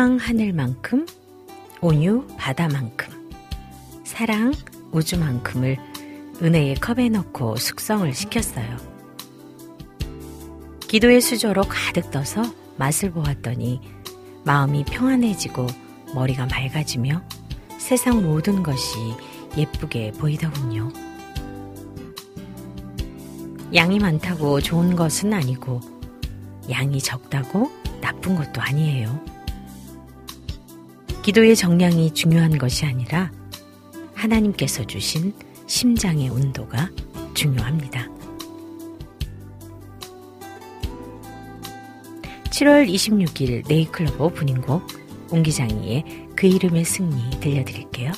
희망 하늘만큼, 온유 바다만큼, 사랑 우주만큼을 은혜의 컵에 넣고 숙성을 시켰어요. 기도의 수저로 가득 떠서 맛을 보았더니 마음이 평안해지고 머리가 맑아지며 세상 모든 것이 예쁘게 보이더군요. 양이 많다고 좋은 것은 아니고 양이 적다고 나쁜 것도 아니에요. 기도의 정량이 중요한 것이 아니라 하나님께서 주신 심장의 온도가 중요합니다. 7월 26일 네이클로버 오프닝곡 옹기장이의 그 이름의 승리 들려드릴게요.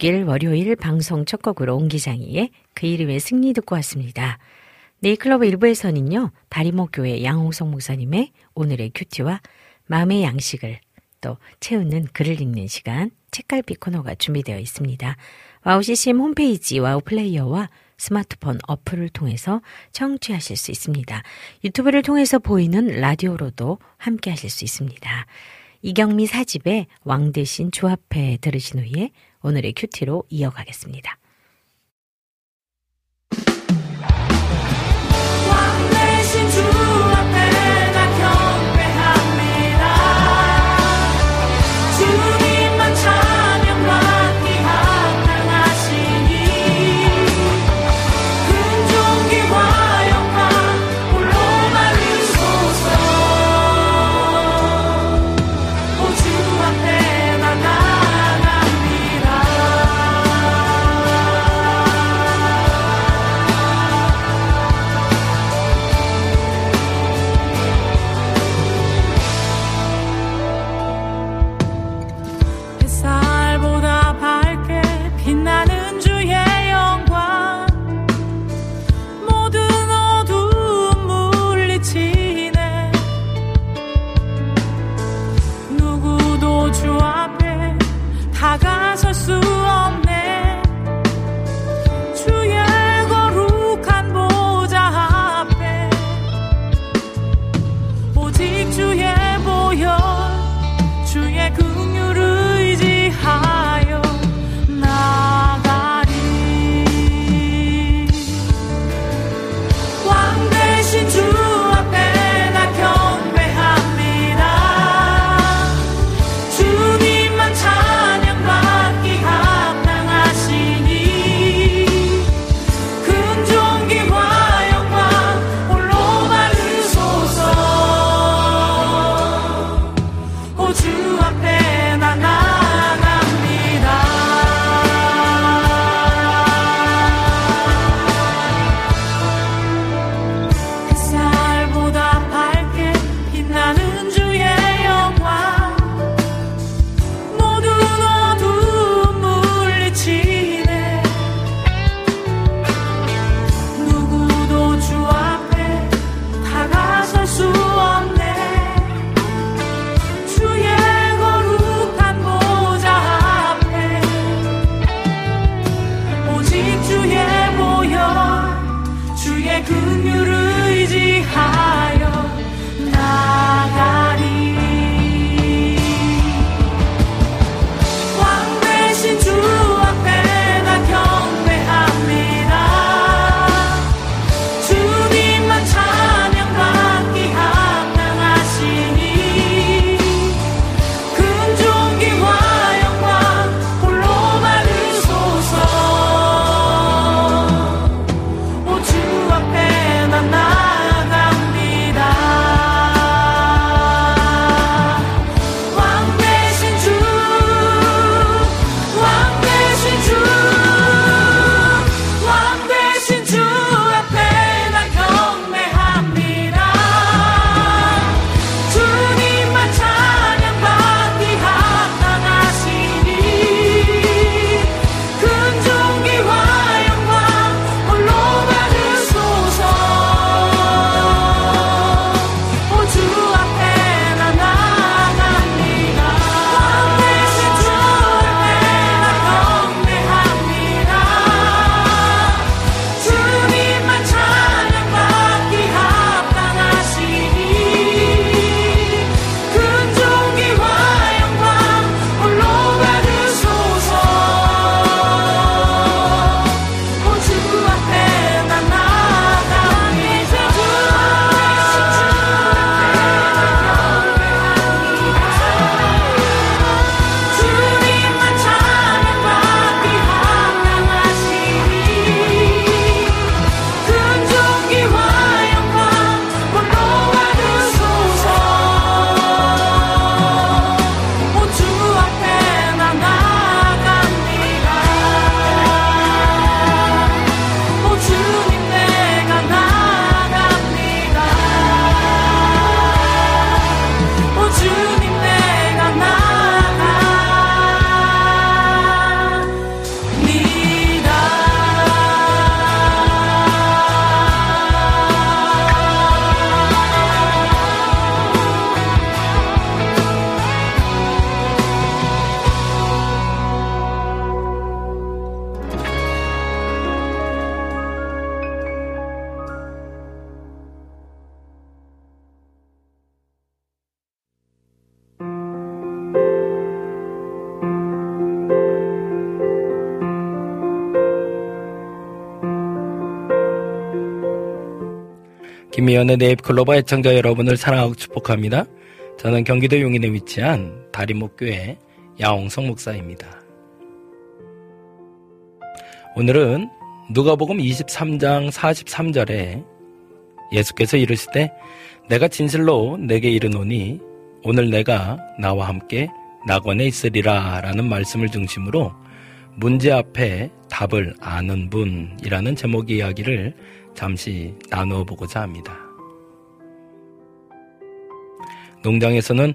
26일 월요일 방송 첫 곡으로 옹기장이의 그 이름의 승리 듣고 왔습니다. 네 클로버 일부에서는요, 다리목교회 양홍성 목사님의 오늘의 QT와 마음의 양식을 또 채우는 글을 읽는 시간 책갈피 코너가 준비되어 있습니다. 와우 CCM 홈페이지 와우 플레이어와 스마트폰 어플을 통해서 청취하실 수 있습니다. 유튜브를 통해서 보이는 라디오로도 함께 하실 수 있습니다. 이경미 사집의 왕 대신 주합회 들으신 후에 오늘의 큐티로 이어가겠습니다. 김희연의 네잎클로버 애청자 여러분을 사랑하고 축복합니다. 저는 경기도 용인에 위치한 다리목교회 야홍성 목사입니다. 오늘은 누가복음 23장 43절에 예수께서 이르실 때 내가 진실로 내게 이르노니 오늘 내가 나와 함께 낙원에 있으리라 라는 말씀을 중심으로 문제 앞에 답을 아는 분이라는 제목의 이야기를 잠시 나누어 보고자 합니다. 농장에서는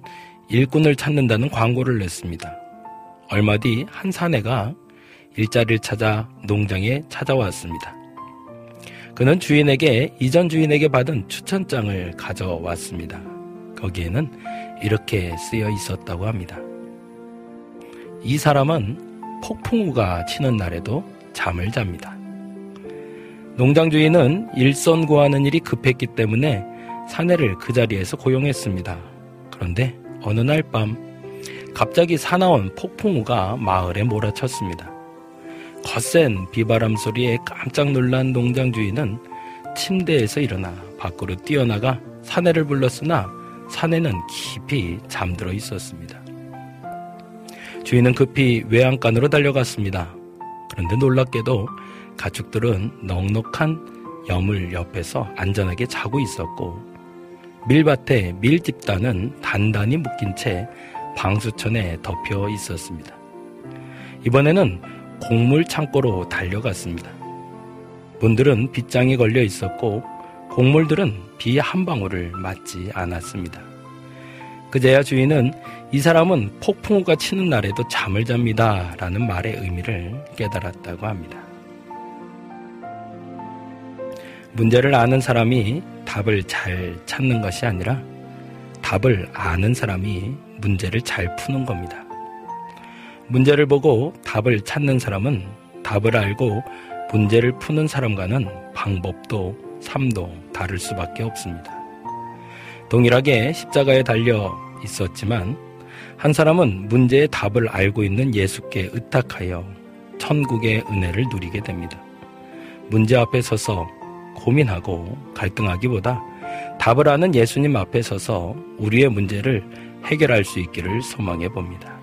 일꾼을 찾는다는 광고를 냈습니다. 얼마 뒤 한 사내가 일자리를 찾아 농장에 찾아왔습니다. 그는 주인에게 이전 주인에게 받은 추천장을 가져왔습니다. 거기에는 이렇게 쓰여 있었다고 합니다. 이 사람은 폭풍우가 치는 날에도 잠을 잡니다. 농장 주인은 일선 구하는 일이 급했기 때문에 사내를 그 자리에서 고용했습니다. 그런데 어느 날 밤 갑자기 사나운 폭풍우가 마을에 몰아쳤습니다. 거센 비바람 소리에 깜짝 놀란 농장 주인은 침대에서 일어나 밖으로 뛰어나가 사내를 불렀으나 사내는 깊이 잠들어 있었습니다. 주인은 급히 외양간으로 달려갔습니다. 그런데 놀랍게도 가축들은 넉넉한 여물 옆에서 안전하게 자고 있었고 밀밭에 밀집단은 단단히 묶인 채 방수천에 덮여 있었습니다. 이번에는 곡물 창고로 달려갔습니다. 문들은 빗장이 걸려 있었고 곡물들은 비 한 방울을 맞지 않았습니다. 그제야 주인은 이 사람은 폭풍우가 치는 날에도 잠을 잡니다. 라는 말의 의미를 깨달았다고 합니다. 문제를 아는 사람이 답을 잘 찾는 것이 아니라 답을 아는 사람이 문제를 잘 푸는 겁니다. 문제를 보고 답을 찾는 사람은 답을 알고 문제를 푸는 사람과는 방법도 삶도 다를 수밖에 없습니다. 동일하게 십자가에 달려 있었지만 한 사람은 문제의 답을 알고 있는 예수께 의탁하여 천국의 은혜를 누리게 됩니다. 문제 앞에 서서 고민하고 갈등하기보다 답을 아는 예수님 앞에 서서 우리의 문제를 해결할 수 있기를 소망해 봅니다.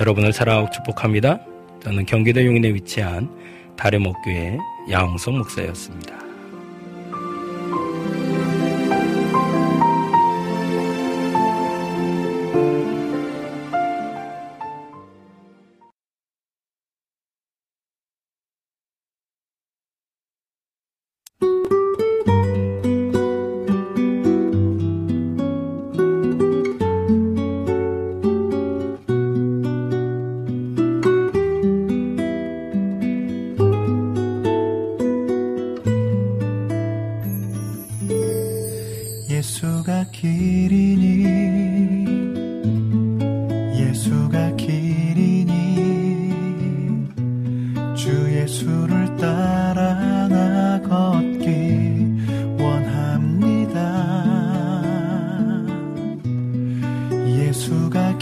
여러분을 사랑하고 축복합니다. 저는 경기도 용인에 위치한 다래목교회 양홍성 목사였습니다. 하시며 나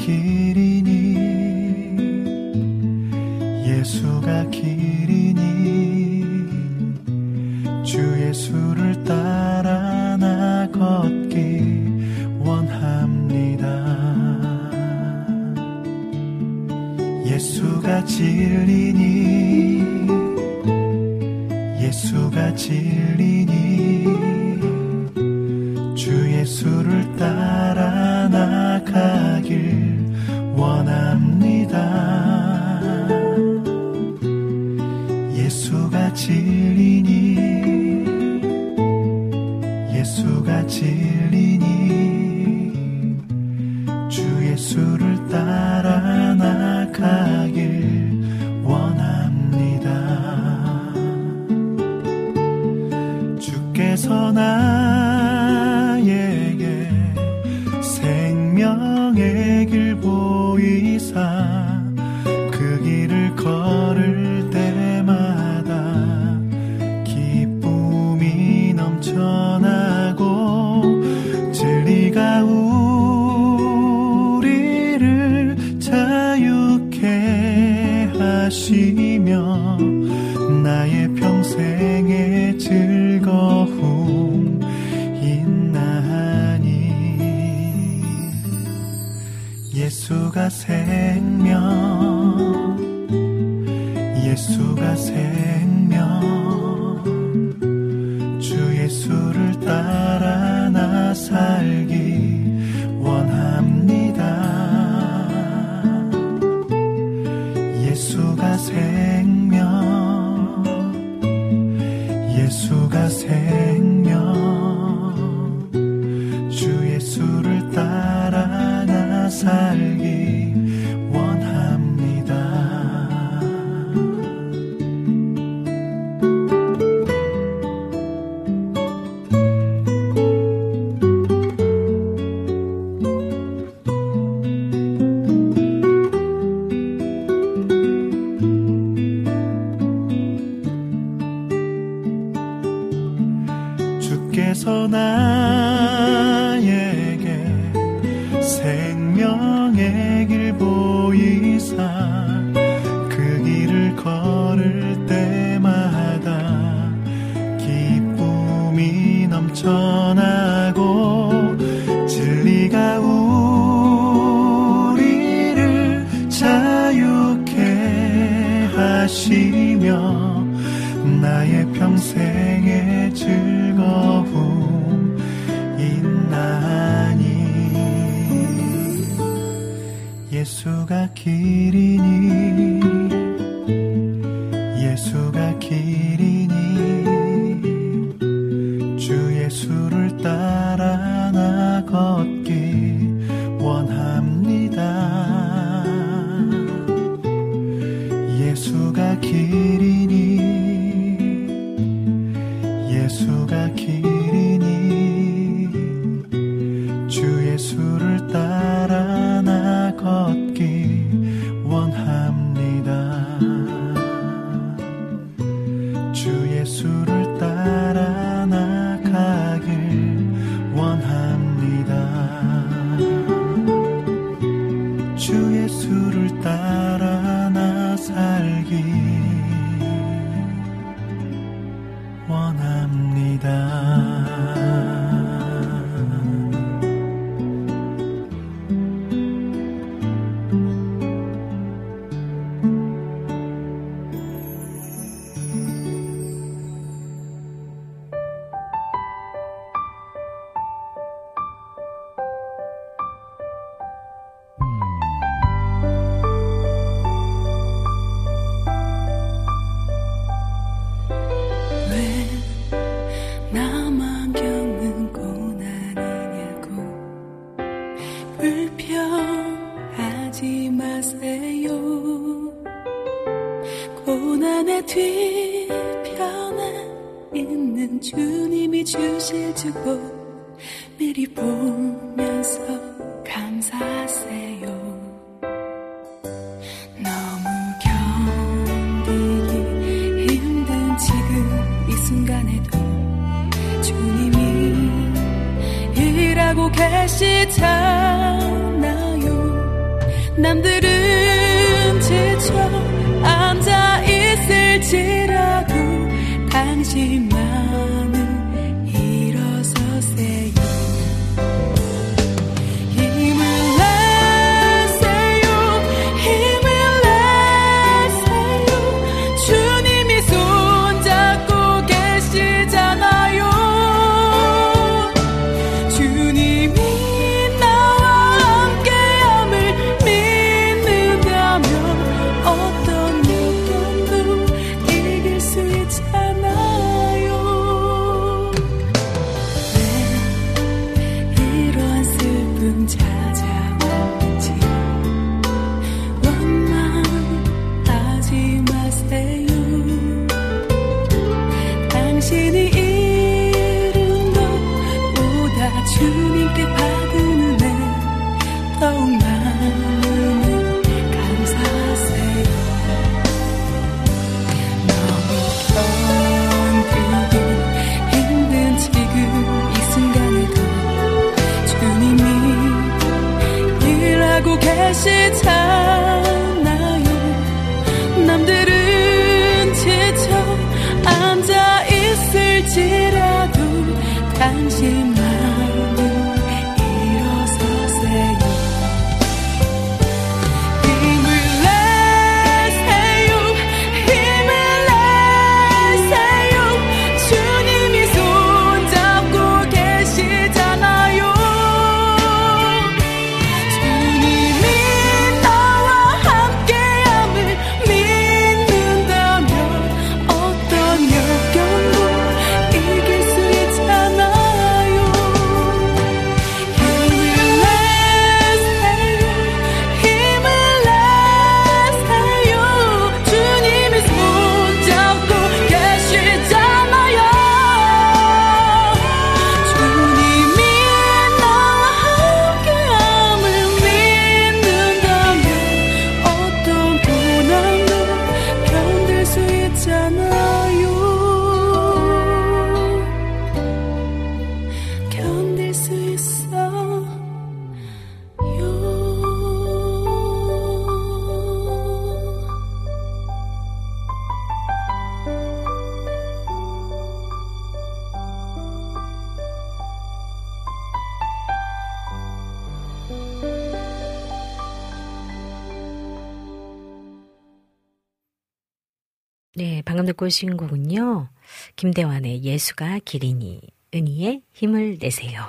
네, 방금 듣고 오신 곡은요. 김대환의 예수가 길이니 은희의 힘을 내세요.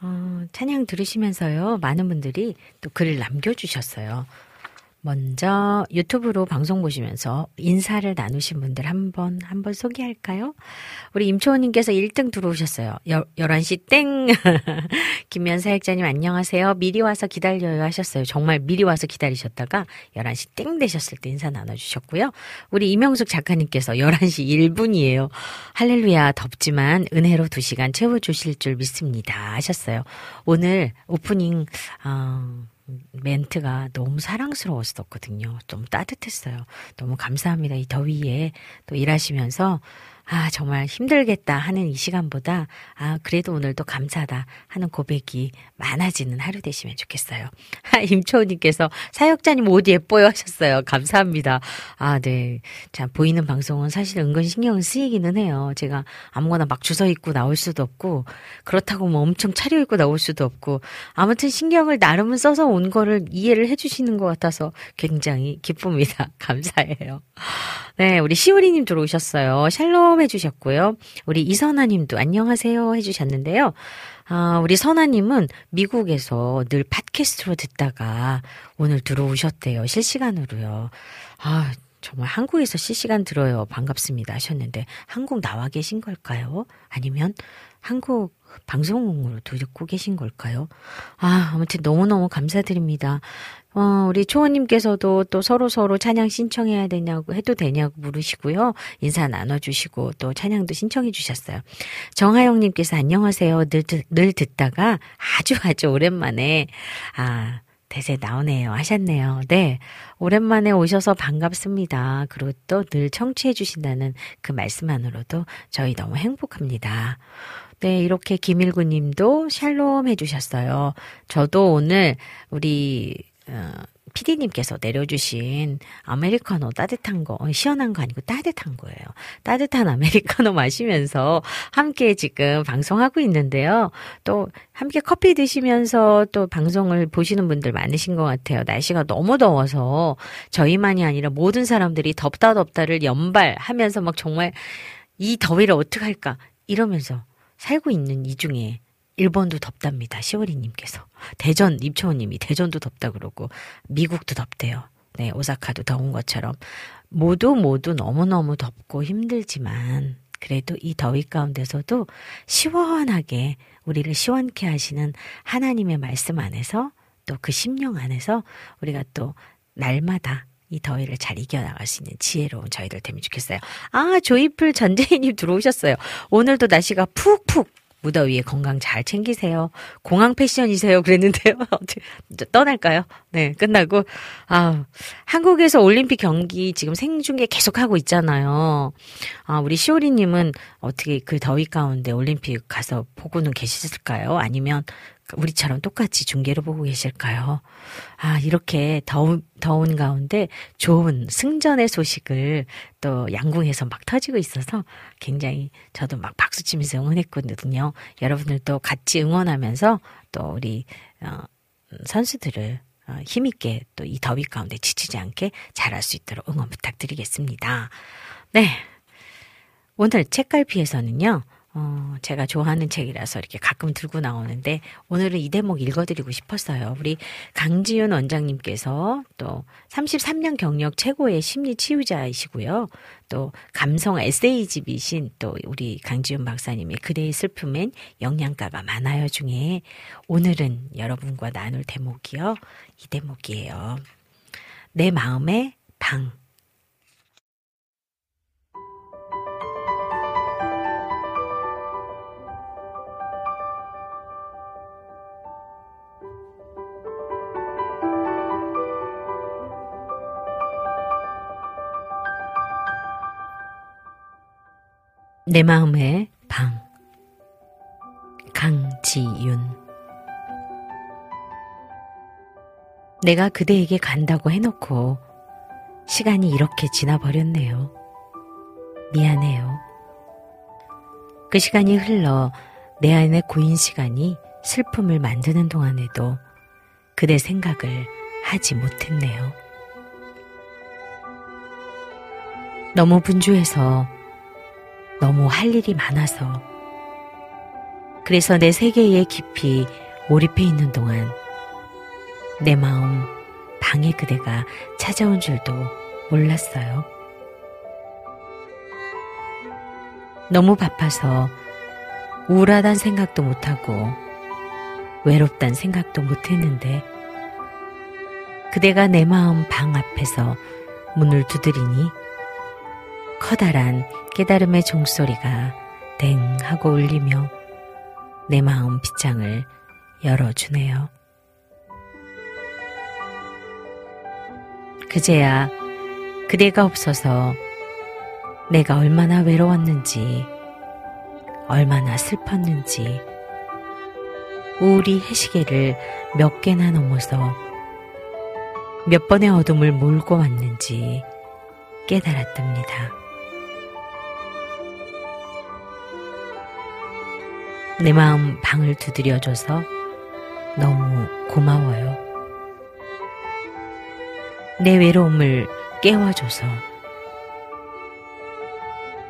어, 찬양 들으시면서요. 많은 분들이 또 글을 남겨주셨어요. 먼저 유튜브로 방송 보시면서 인사를 나누신 분들 한번 한번 소개할까요? 우리 임초원님께서 1등 들어오셨어요. 여, 11시 땡! 김면 사역자님 안녕하세요. 미리 와서 기다려요 하셨어요. 정말 미리 와서 기다리셨다가 11시 땡 되셨을 때 인사 나눠주셨고요. 우리 이명숙 작가님께서 11시 1분이에요. 할렐루야 덥지만 은혜로 2시간 채워주실 줄 믿습니다 하셨어요. 오늘 오프닝 어, 멘트가 너무 사랑스러웠었거든요. 좀 따뜻했어요. 너무 감사합니다. 이 더위에 또 일하시면서 아, 정말 힘들겠다 하는 이 시간보다, 아, 그래도 오늘도 감사하다 하는 고백이 많아지는 하루 되시면 좋겠어요. 아, 임초우님께서 사역자님 옷 예뻐요 하셨어요. 감사합니다. 아, 네. 자, 보이는 방송은 사실 은근 신경 쓰이기는 해요. 제가 아무거나 막 주서 입고 나올 수도 없고, 그렇다고 뭐 엄청 차려입고 나올 수도 없고, 아무튼 신경을 나름은 써서 온 거를 이해를 해주시는 것 같아서 굉장히 기쁩니다. 감사해요. 네, 우리 시우리님 들어오셨어요. 샬롬 해주셨고요. 우리 이선아님도 안녕하세요 해주셨는데요. 아, 우리 선아님은 미국에서 늘 팟캐스트로 듣다가 오늘 들어오셨대요. 실시간으로요. 아, 정말 한국에서 실시간 들어요. 반갑습니다 하셨는데 한국 나와 계신 걸까요? 아니면 한국 방송으로 듣고 계신 걸까요? 아, 아무튼 너무너무 감사드립니다. 어, 우리 초원님께서도 또 서로 서로 찬양 신청해야 되냐고 해도 되냐고 물으시고요. 인사 나눠주시고 또 찬양도 신청해 주셨어요. 정하영님께서 안녕하세요. 늘, 늘 듣다가 아주 아주 오랜만에, 아, 대세 나오네요. 하셨네요. 네. 오랜만에 오셔서 반갑습니다. 그리고 또 늘 청취해 주신다는 그 말씀만으로도 저희 너무 행복합니다. 네, 이렇게 김일구 님도 샬롬 해주셨어요. 저도 오늘 우리 어, 피디님께서 내려주신 아메리카노 따뜻한 거, 어, 시원한 거 아니고 따뜻한 거예요. 따뜻한 아메리카노 마시면서 함께 지금 방송하고 있는데요. 또 함께 커피 드시면서 또 방송을 보시는 분들 많으신 것 같아요. 날씨가 너무 더워서 저희만이 아니라 모든 사람들이 덥다 덥다를 연발하면서 막 정말 이 더위를 어떻게 할까 이러면서 살고 있는 이 중에 일본도 덥답니다. 시오리님께서. 대전, 입초원님이 대전도 덥다 그러고, 미국도 덥대요. 네, 오사카도 더운 것처럼. 모두 모두 너무너무 덥고 힘들지만, 그래도 이 더위 가운데서도 시원하게 우리를 시원케 하시는 하나님의 말씀 안에서 또 그 심령 안에서 우리가 또 날마다 이 더위를 잘 이겨나갈 수 있는 지혜로운 저희들 되면 좋겠어요. 아, 조이풀 전재희님 들어오셨어요. 오늘도 날씨가 푹푹 무더위에 건강 잘 챙기세요. 공항 패션이세요. 그랬는데요. 떠날까요? 네, 끝나고. 아, 한국에서 올림픽 경기 지금 생중계 계속하고 있잖아요. 아, 우리 시오리님은 어떻게 그 더위 가운데 올림픽 가서 보고는 계셨을까요? 아니면 우리처럼 똑같이 중계로 보고 계실까요? 아, 이렇게 더운, 더운 가운데 좋은 승전의 소식을 또 양궁에서 막 터지고 있어서 굉장히 저도 막 박수 치면서 응원했거든요. 여러분들도 같이 응원하면서 또 우리, 어, 선수들을 어, 힘있게 또 이 더위 가운데 지치지 않게 잘할 수 있도록 응원 부탁드리겠습니다. 네. 오늘 책갈피에서는요, 어, 제가 좋아하는 책이라서 이렇게 가끔 들고 나오는데 오늘은 이 대목 읽어드리고 싶었어요. 우리 강지윤 원장님께서 또 33년 경력 최고의 심리 치유자이시고요. 또 감성 에세이집이신 또 우리 강지윤 박사님의 그대의 슬픔엔 영양가가 많아요 중에 오늘은 여러분과 나눌 대목이요. 이 대목이에요. 내 마음의 방. 내 마음의 방 강지윤 내가 그대에게 간다고 해놓고 시간이 이렇게 지나버렸네요. 미안해요. 그 시간이 흘러 내 안에 고인 시간이 슬픔을 만드는 동안에도 그대 생각을 하지 못했네요. 너무 분주해서 너무 할 일이 많아서 그래서 내 세계에 깊이 몰입해 있는 동안 내 마음 방해 그대가 찾아온 줄도 몰랐어요. 너무 바빠서 우울하단 생각도 못하고 외롭단 생각도 못했는데 그대가 내 마음 방 앞에서 문을 두드리니 커다란 깨달음의 종소리가 댕 하고 울리며 내 마음 빗장을 열어주네요. 그제야 그대가 없어서 내가 얼마나 외로웠는지, 얼마나 슬펐는지, 우리 해시계를 몇 개나 넘어서 몇 번의 어둠을 몰고 왔는지 깨달았답니다. 내 마음 방을 두드려줘서 너무 고마워요. 내 외로움을 깨워줘서,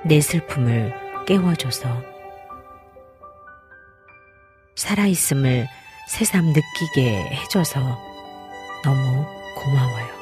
내 슬픔을 깨워줘서, 살아있음을 새삼 느끼게 해줘서 너무 고마워요.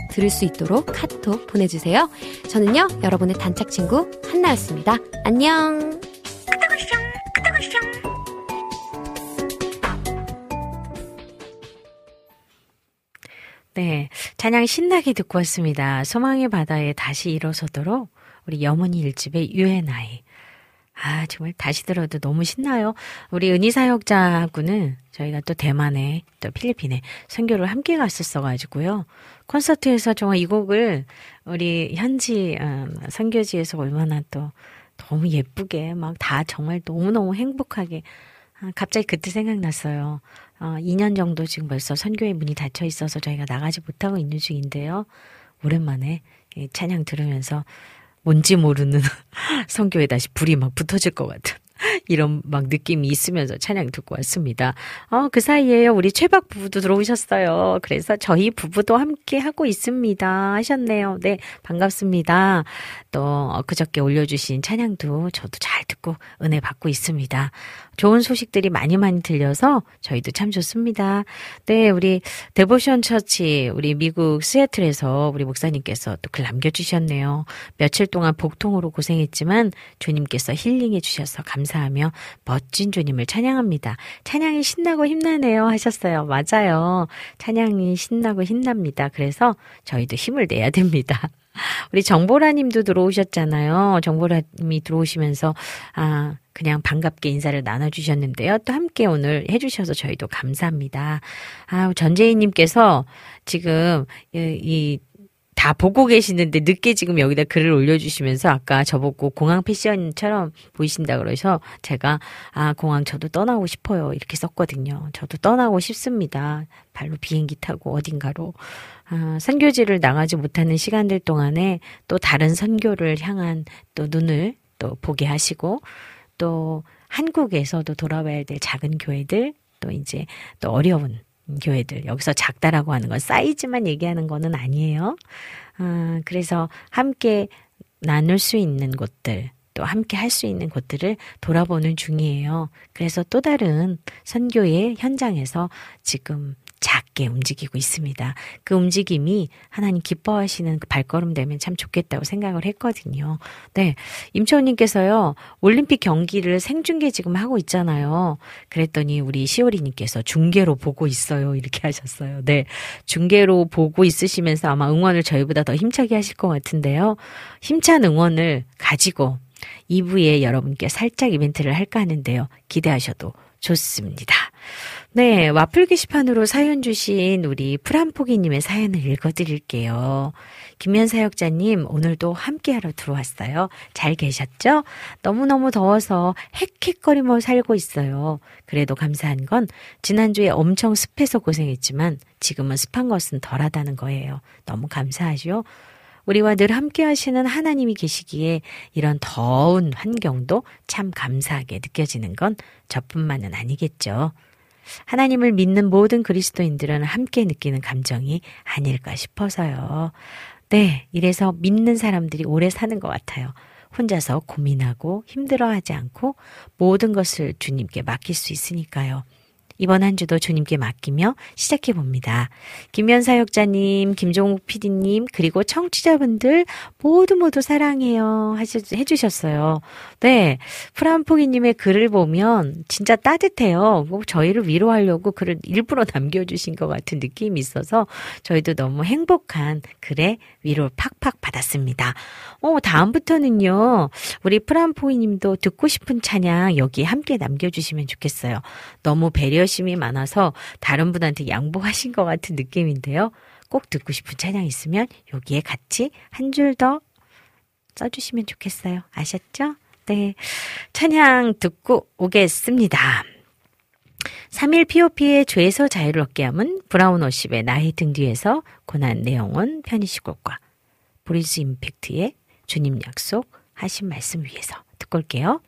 들을 수 있도록 카톡 보내주세요. 저는요 여러분의 단짝 친구 한나였습니다. 안녕. 네. 찬양 신나게 듣고 왔습니다. 소망의 바다에 다시 일어서도록 우리 여문이 일집의 유엔아이. 아, 정말 다시 들어도 너무 신나요. 우리 은희사역자하고는 저희가 또 대만에 또 필리핀에 선교를 함께 갔었어가지고요. 콘서트에서 정말 이 곡을 우리 현지 어, 선교지에서 얼마나 또 너무 예쁘게 막 다 정말 너무너무 행복하게 아, 갑자기 그때 생각났어요. 어, 2년 정도 지금 벌써 선교의 문이 닫혀 있어서 저희가 나가지 못하고 있는 중인데요. 오랜만에 이 찬양 들으면서 뭔지 모르는 선교에 다시 불이 막 붙어질 것 같은 이런 막 느낌이 있으면서 찬양 듣고 왔습니다. 어, 그 사이에요. 우리 최박 부부도 들어오셨어요. 그래서 저희 부부도 함께 하고 있습니다. 하셨네요. 네, 반갑습니다. 또 그저께 올려주신 찬양도 저도 잘 듣고 은혜 받고 있습니다. 좋은 소식들이 많이 많이 들려서 저희도 참 좋습니다. 네, 우리 데보션 처치, 우리 미국 시애틀에서 우리 목사님께서 또 글 남겨주셨네요. 며칠 동안 복통으로 고생했지만 주님께서 힐링해 주셔서 감사하며 멋진 주님을 찬양합니다. 찬양이 신나고 힘나네요 하셨어요. 맞아요. 찬양이 신나고 힘납니다. 그래서 저희도 힘을 내야 됩니다. 우리 정보라 님도 들어오셨잖아요. 정보라 님이 들어오시면서 아 그냥 반갑게 인사를 나눠주셨는데요. 또 함께 오늘 해주셔서 저희도 감사합니다. 아 전재희님께서 지금 이, 다 보고 계시는데 늦게 지금 여기다 글을 올려주시면서 아까 저보고 공항 패션처럼 보이신다 그래서 제가 아 공항 저도 떠나고 싶어요 이렇게 썼거든요. 저도 떠나고 싶습니다. 발로 비행기 타고 어딘가로 아, 선교지를 나가지 못하는 시간들 동안에 또 다른 선교를 향한 또 눈을 또 보게 하시고 또 한국에서도 돌아와야 될 작은 교회들 또 이제 또 어려운 교회들 여기서 작다라고 하는 건 사이즈만 얘기하는 거는 아니에요. 아, 그래서 함께 나눌 수 있는 곳들 또 함께 할 수 있는 곳들을 돌아보는 중이에요. 그래서 또 다른 선교의 현장에서 지금 작게 움직이고 있습니다. 그 움직임이 하나님 기뻐하시는 그 발걸음 되면 참 좋겠다고 생각을 했거든요. 네. 임초원님께서요, 올림픽 경기를 생중계 지금 하고 있잖아요. 그랬더니 우리 시오리님께서 중계로 보고 있어요. 이렇게 하셨어요. 네. 중계로 보고 있으시면서 아마 응원을 저희보다 더 힘차게 하실 것 같은데요. 힘찬 응원을 가지고 2부에 여러분께 살짝 이벤트를 할까 하는데요. 기대하셔도 좋습니다. 네, 와플 게시판으로 사연 주신 우리 프란포기님의 사연을 읽어드릴게요. 김현 사역자님, 오늘도 함께하러 들어왔어요. 잘 계셨죠? 너무너무 더워서 헥헥거리며 살고 있어요. 그래도 감사한 건 지난주에 엄청 습해서 고생했지만 지금은 습한 것은 덜하다는 거예요. 너무 감사하죠? 우리와 늘 함께 하시는 하나님이 계시기에 이런 더운 환경도 참 감사하게 느껴지는 건 저뿐만은 아니겠죠. 하나님을 믿는 모든 그리스도인들은 함께 느끼는 감정이 아닐까 싶어서요. 네, 이래서 믿는 사람들이 오래 사는 것 같아요. 혼자서 고민하고 힘들어하지 않고 모든 것을 주님께 맡길 수 있으니까요. 이번 한 주도 주님께 맡기며 시작해 봅니다. 김현 사역자님, 김종욱 PD님, 그리고 청취자분들 모두 모두 사랑해요. 해주셨어요. 네. 프란포기님의 글을 보면 진짜 따뜻해요. 뭐 저희를 위로하려고 글을 일부러 남겨주신 것 같은 느낌이 있어서 저희도 너무 행복한 글에 위로 팍팍 받았습니다. 어, 다음부터는요. 우리 프란포기님도 듣고 싶은 찬양 여기 함께 남겨주시면 좋겠어요. 너무 배려 열심이 많아서 다른 분한테 양보하신 것 같은 느낌인데요. 꼭 듣고 싶은 찬양 있으면 여기에 같이 한 줄 더 써주시면 좋겠어요. 아셨죠? 네. 찬양 듣고 오겠습니다. 3일 POP의 죄에서 자유를 얻게 함은 브라운 워십의 나의 등 뒤에서 고난 내용은 편의시골과 브리즈 임팩트의 주님 약속 하신 말씀 위해서 듣고 올게요.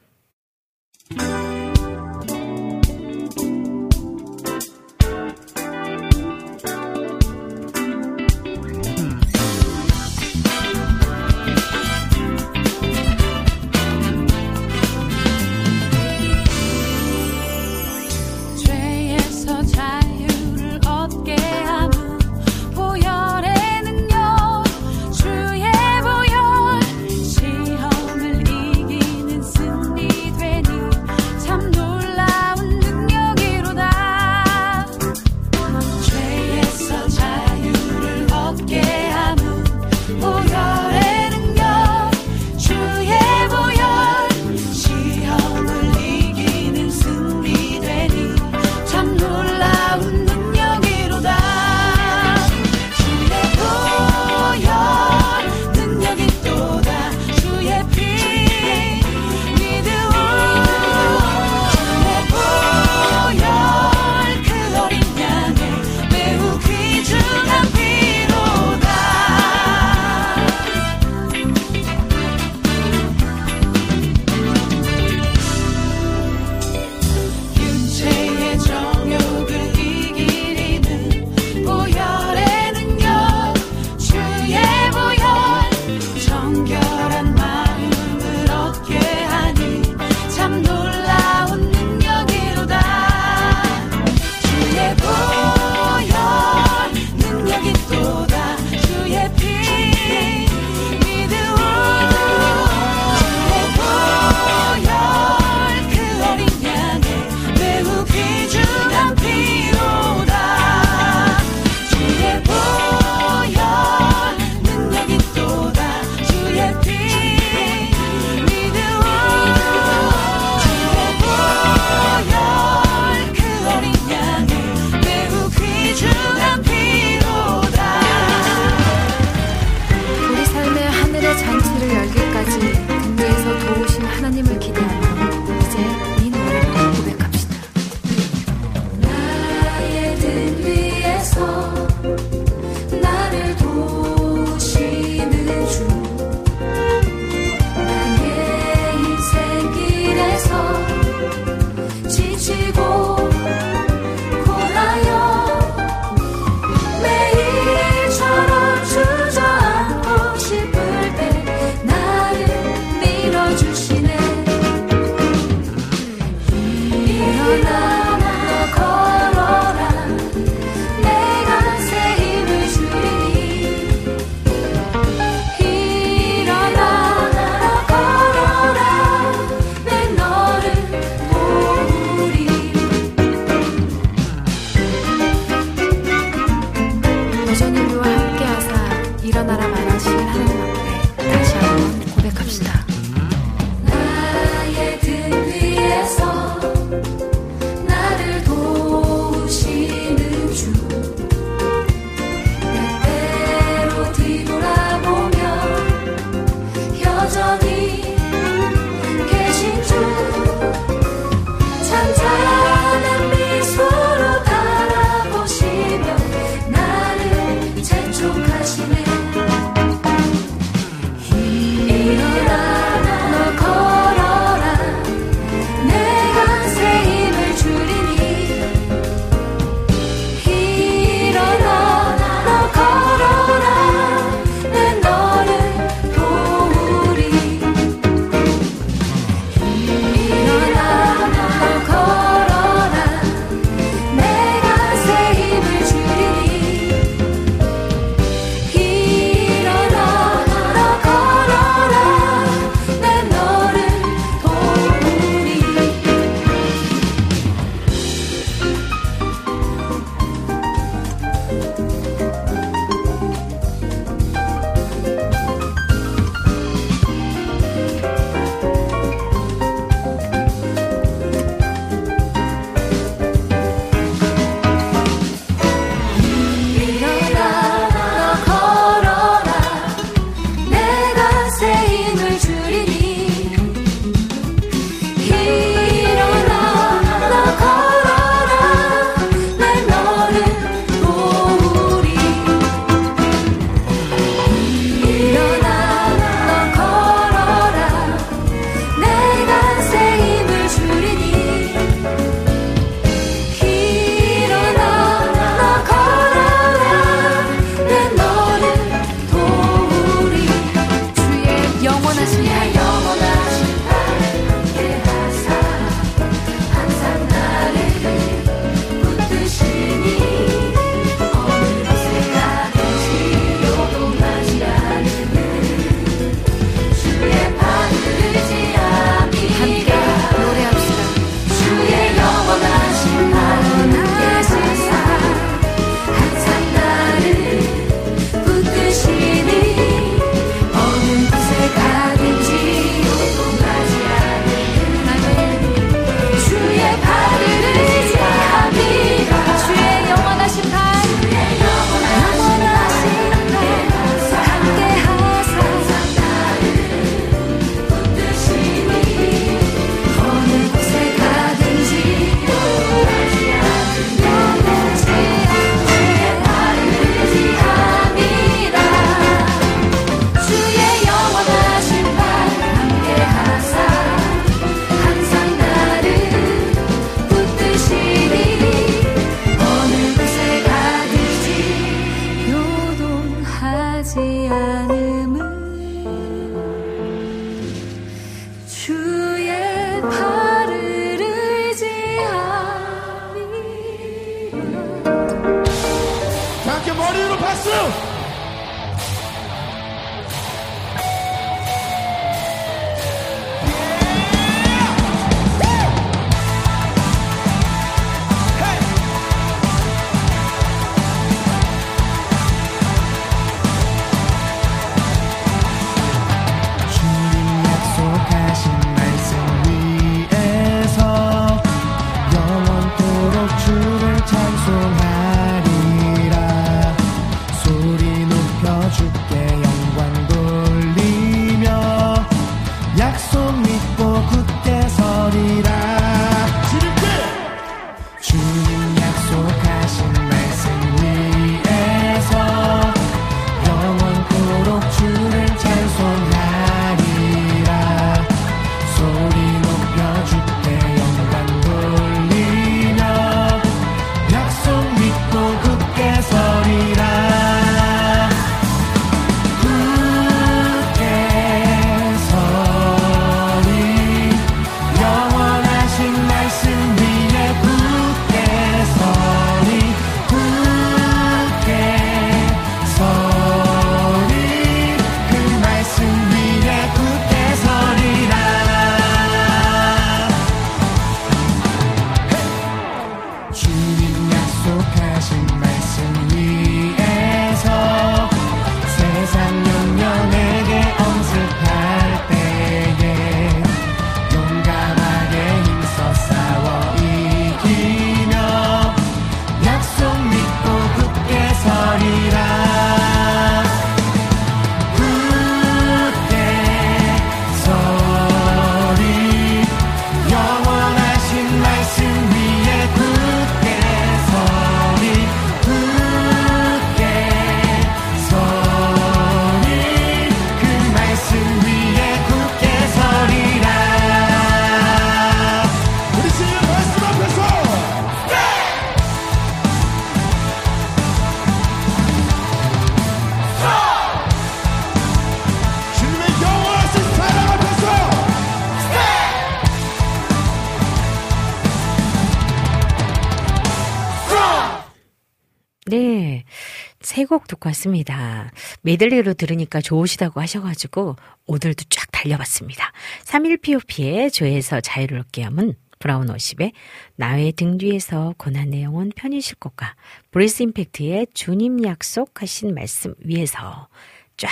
새곡 듣고 왔습니다. 메들리로 들으니까 좋으시다고 하셔가지고 오늘도 쫙 달려봤습니다. 31POP의 조에서 자유롭게 함은 브라운 워십의 나의 등 뒤에서 고난 내용은 편히실 것과 브리스 임팩트의 주님 약속하신 말씀 위에서 쫙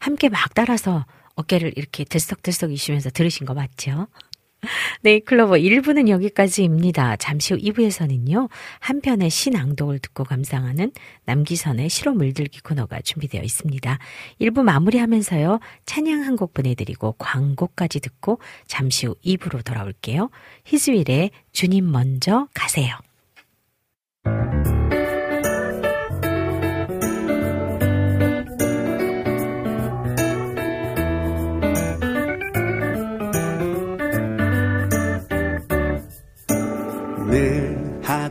함께 막 따라서 어깨를 이렇게 들썩들썩 이시면서 들으신 거 맞죠? 네, 클로버 1부는 여기까지입니다. 잠시 후 2부에서는요, 한편의 신앙독을 듣고 감상하는 남기선의 시로 물들기 코너가 준비되어 있습니다. 1부 마무리하면서요, 찬양 한 곡 보내드리고 광고까지 듣고 잠시 후 2부로 돌아올게요. 히즈윌의 주님 먼저 가세요.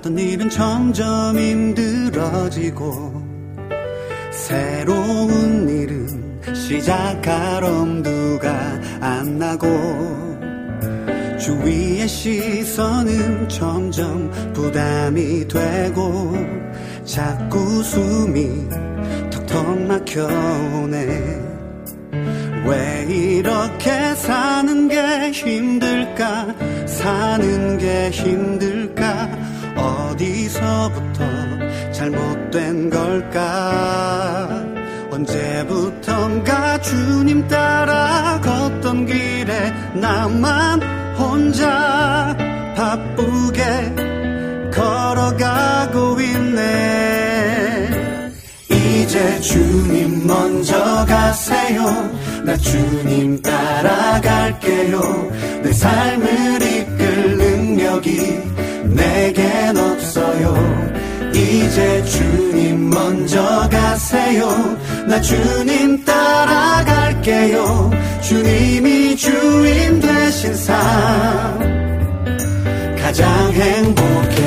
하던 일은 점점 힘들어지고 새로운 일은 시작할 엄두가 안 나고 주위의 시선은 점점 부담이 되고 자꾸 숨이 턱턱 막혀오네. 왜 이렇게 사는 게 힘들까? 사는 게 힘들까 어디서부터 잘못된 걸까? 언제부턴가 주님 따라 걷던 길에 나만 혼자 바쁘게 걸어가고 있네. 이제 주님 먼저 가세요. 나 주님 따라갈게요. 내 삶을 이끌 능력이 내겐 없어요. 이제 주님 먼저 가세요. 나 주님 따라갈게요. 주님이 주인 되신 삶. 가장 행복해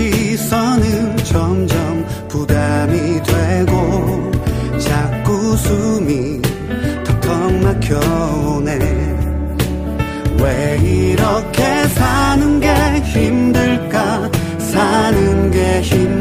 시선은 점점 부담이 되고 자꾸 숨이 턱턱 막혀오네. 왜 이렇게 사는 게 힘들까? 사는 게 힘들까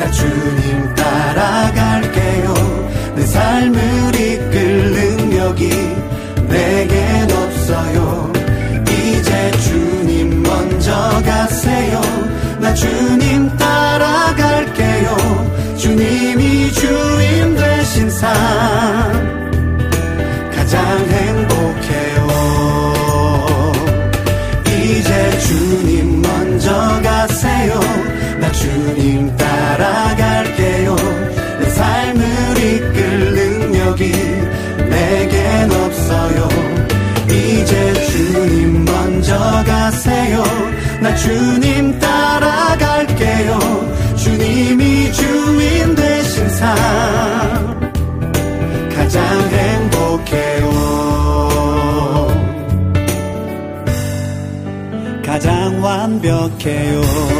나 주님 따라갈게요. 내 삶을 이끌 능력이 내겐 없어요. 이제 주님 먼저 가세요. 나 주님 따라갈게요. 주님이 주인 되신 삶 주님 따라갈게요. 주님이 주인 되신 삶. 가장 행복해요. 가장 완벽해요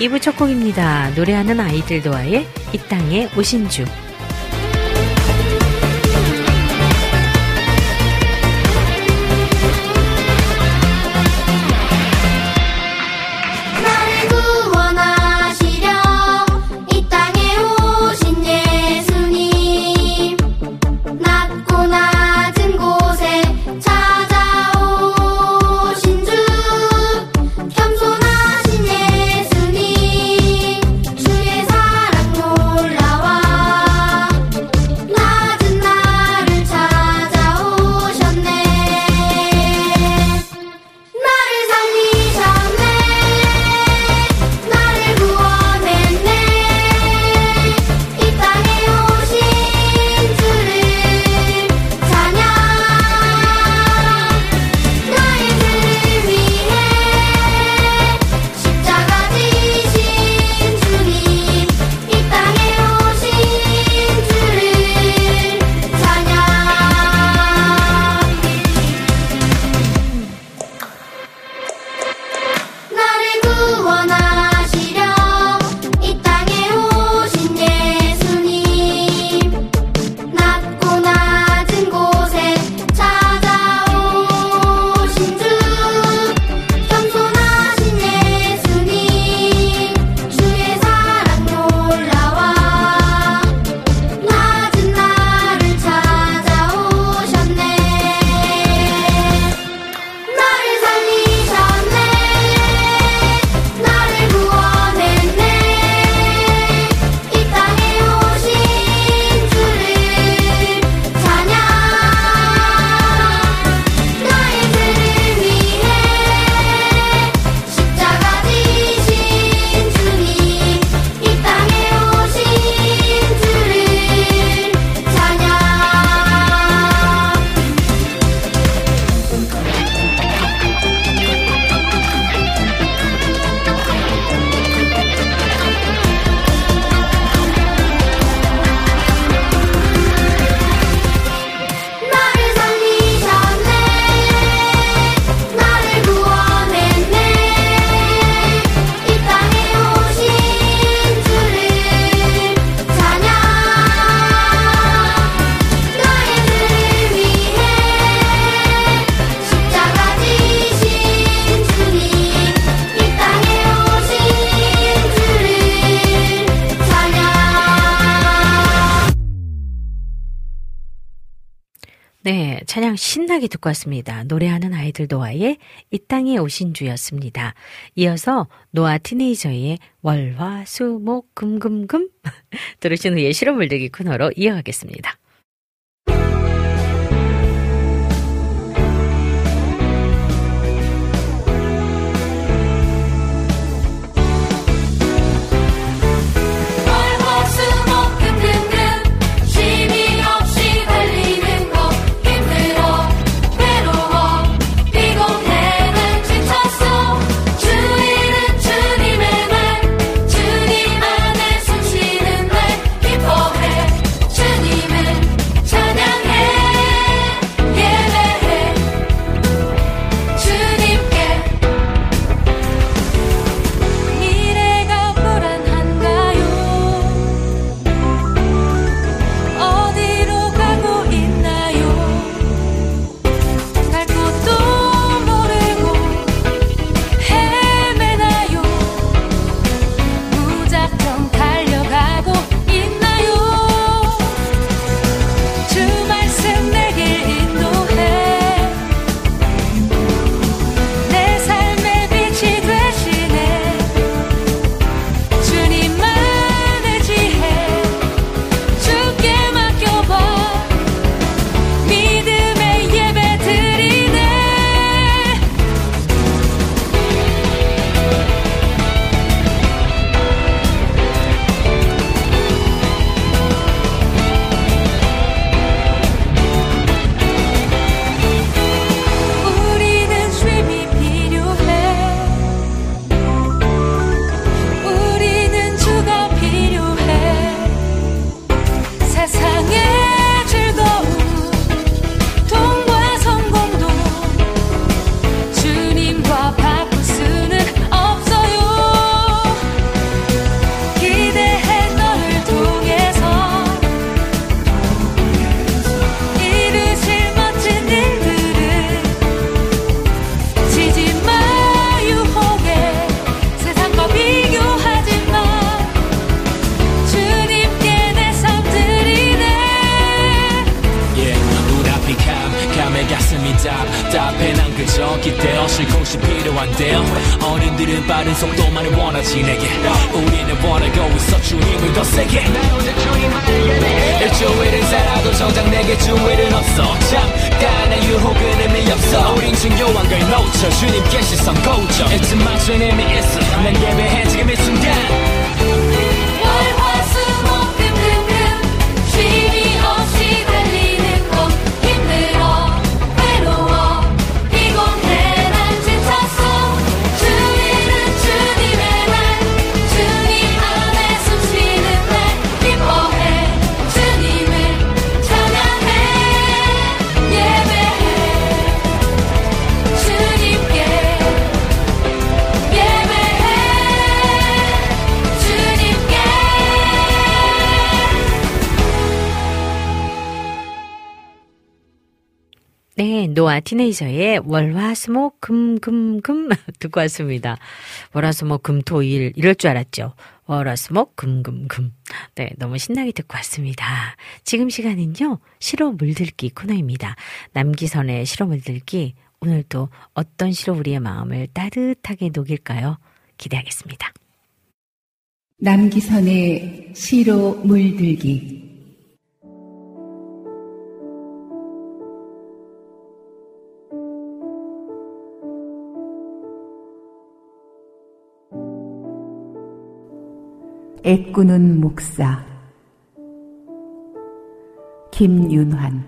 2부 첫 곡입니다. 노래하는 아이들도와의 이 땅에 오신 주. 네, 찬양 신나게 듣고 왔습니다. 노래하는 아이들 노아의 이 땅에 오신 주였습니다. 이어서 노아 티네이저의 월화 수목 금금금 들으신 후에 실험을 들기 코너로 이어가겠습니다. 티네이저의 월화수목 금금금 듣고 왔습니다. 월화수목 금토일 이럴 줄 알았죠. 월화수목 금금금. 네, 너무 신나게 듣고 왔습니다. 지금 시간은요. 시로 물들기 코너입니다. 남기선의 시로 물들기 오늘도 어떤 시로 우리의 마음을 따뜻하게 녹일까요? 기대하겠습니다. 남기선의 시로 물들기 애꾸는 목사. 김윤환.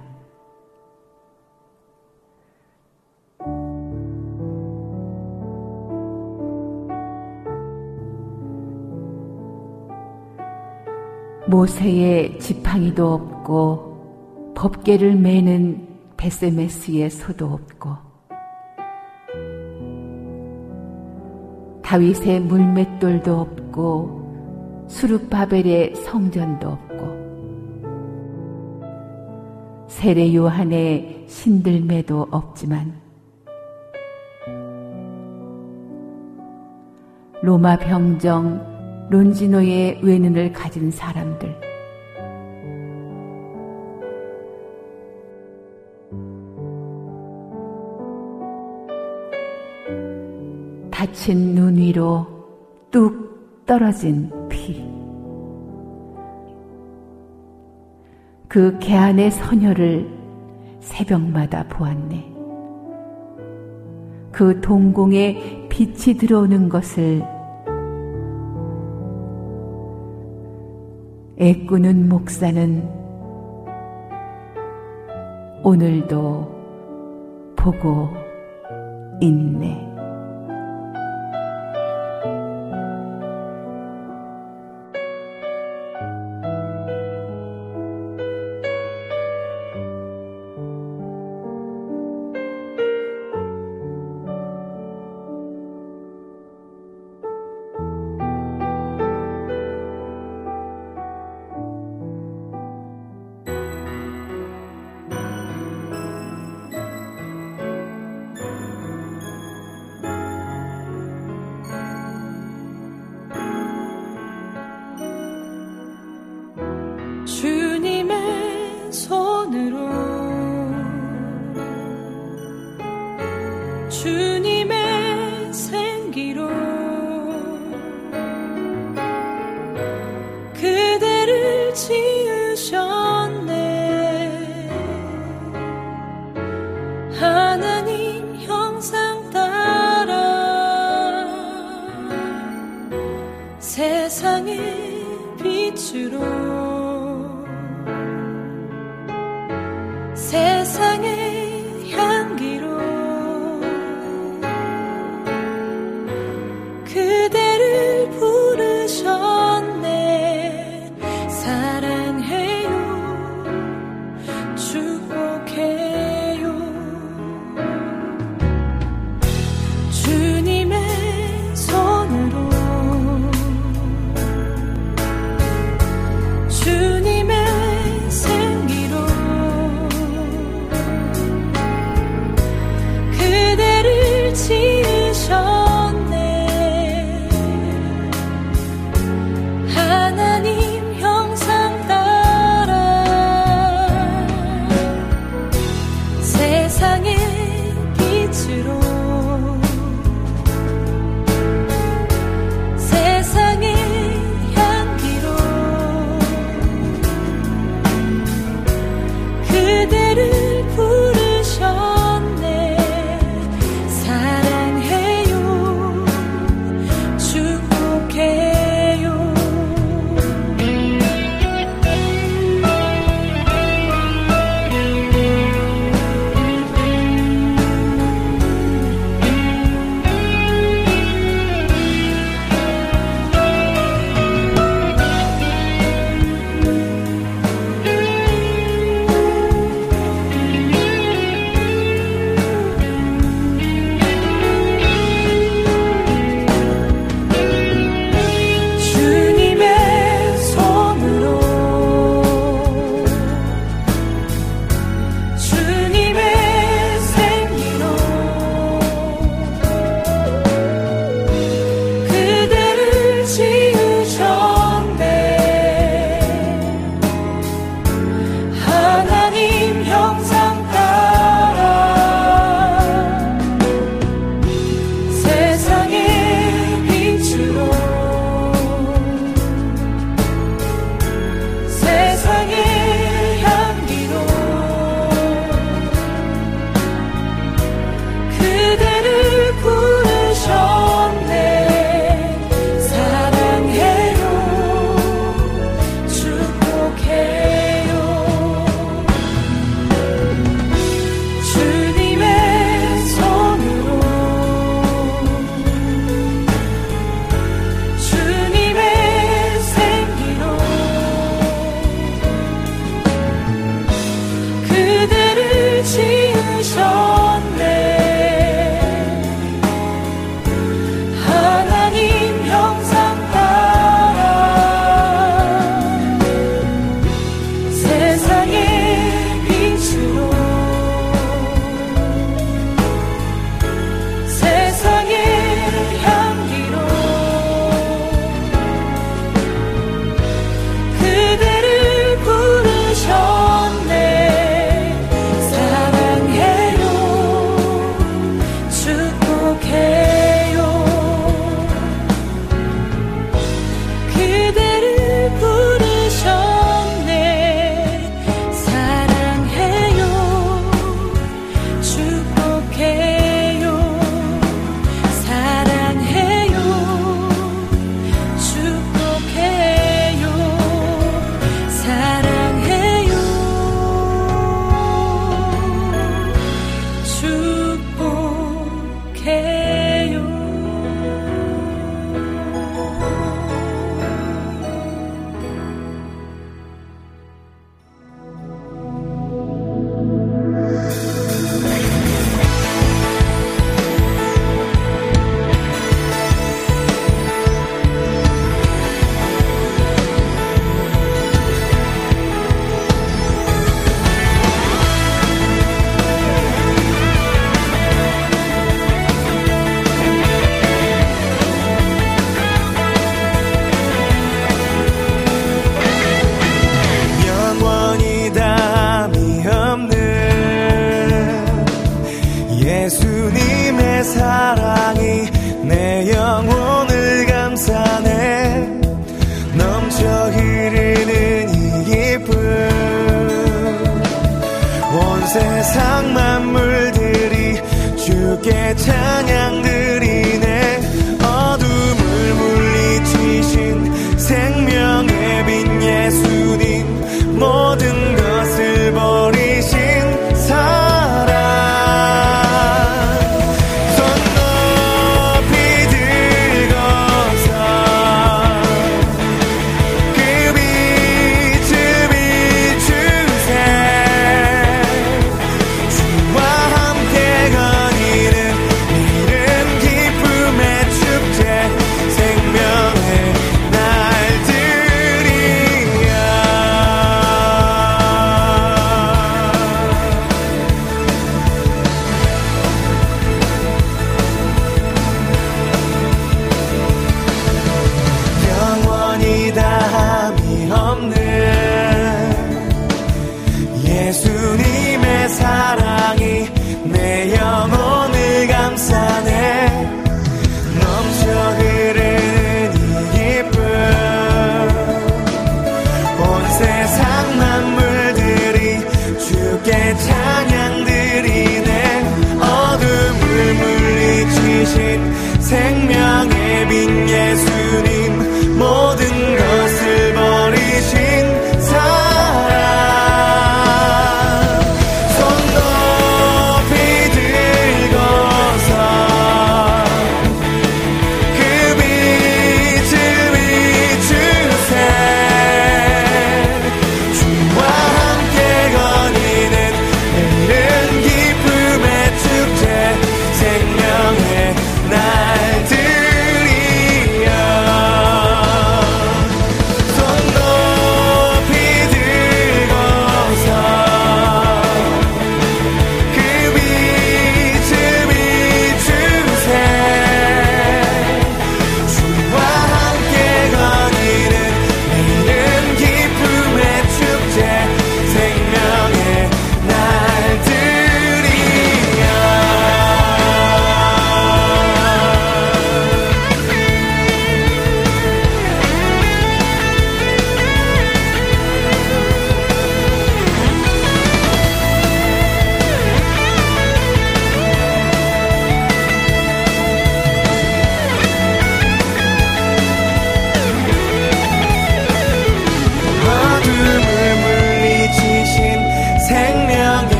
모세의 지팡이도 없고 법계를 매는 베세메스의 소도 없고 다윗의 물맷돌도 없고 수룹바벨의 성전도 없고 세례 요한의 신들매도 없지만 로마 병정 론지노의 외눈을 가진 사람들 다친 눈 위로 뚝 떨어진 그 개안의 서녀를 새벽마다 보았네. 그 동공에 빛이 들어오는 것을 애꾸는 목사는 오늘도 보고 있네.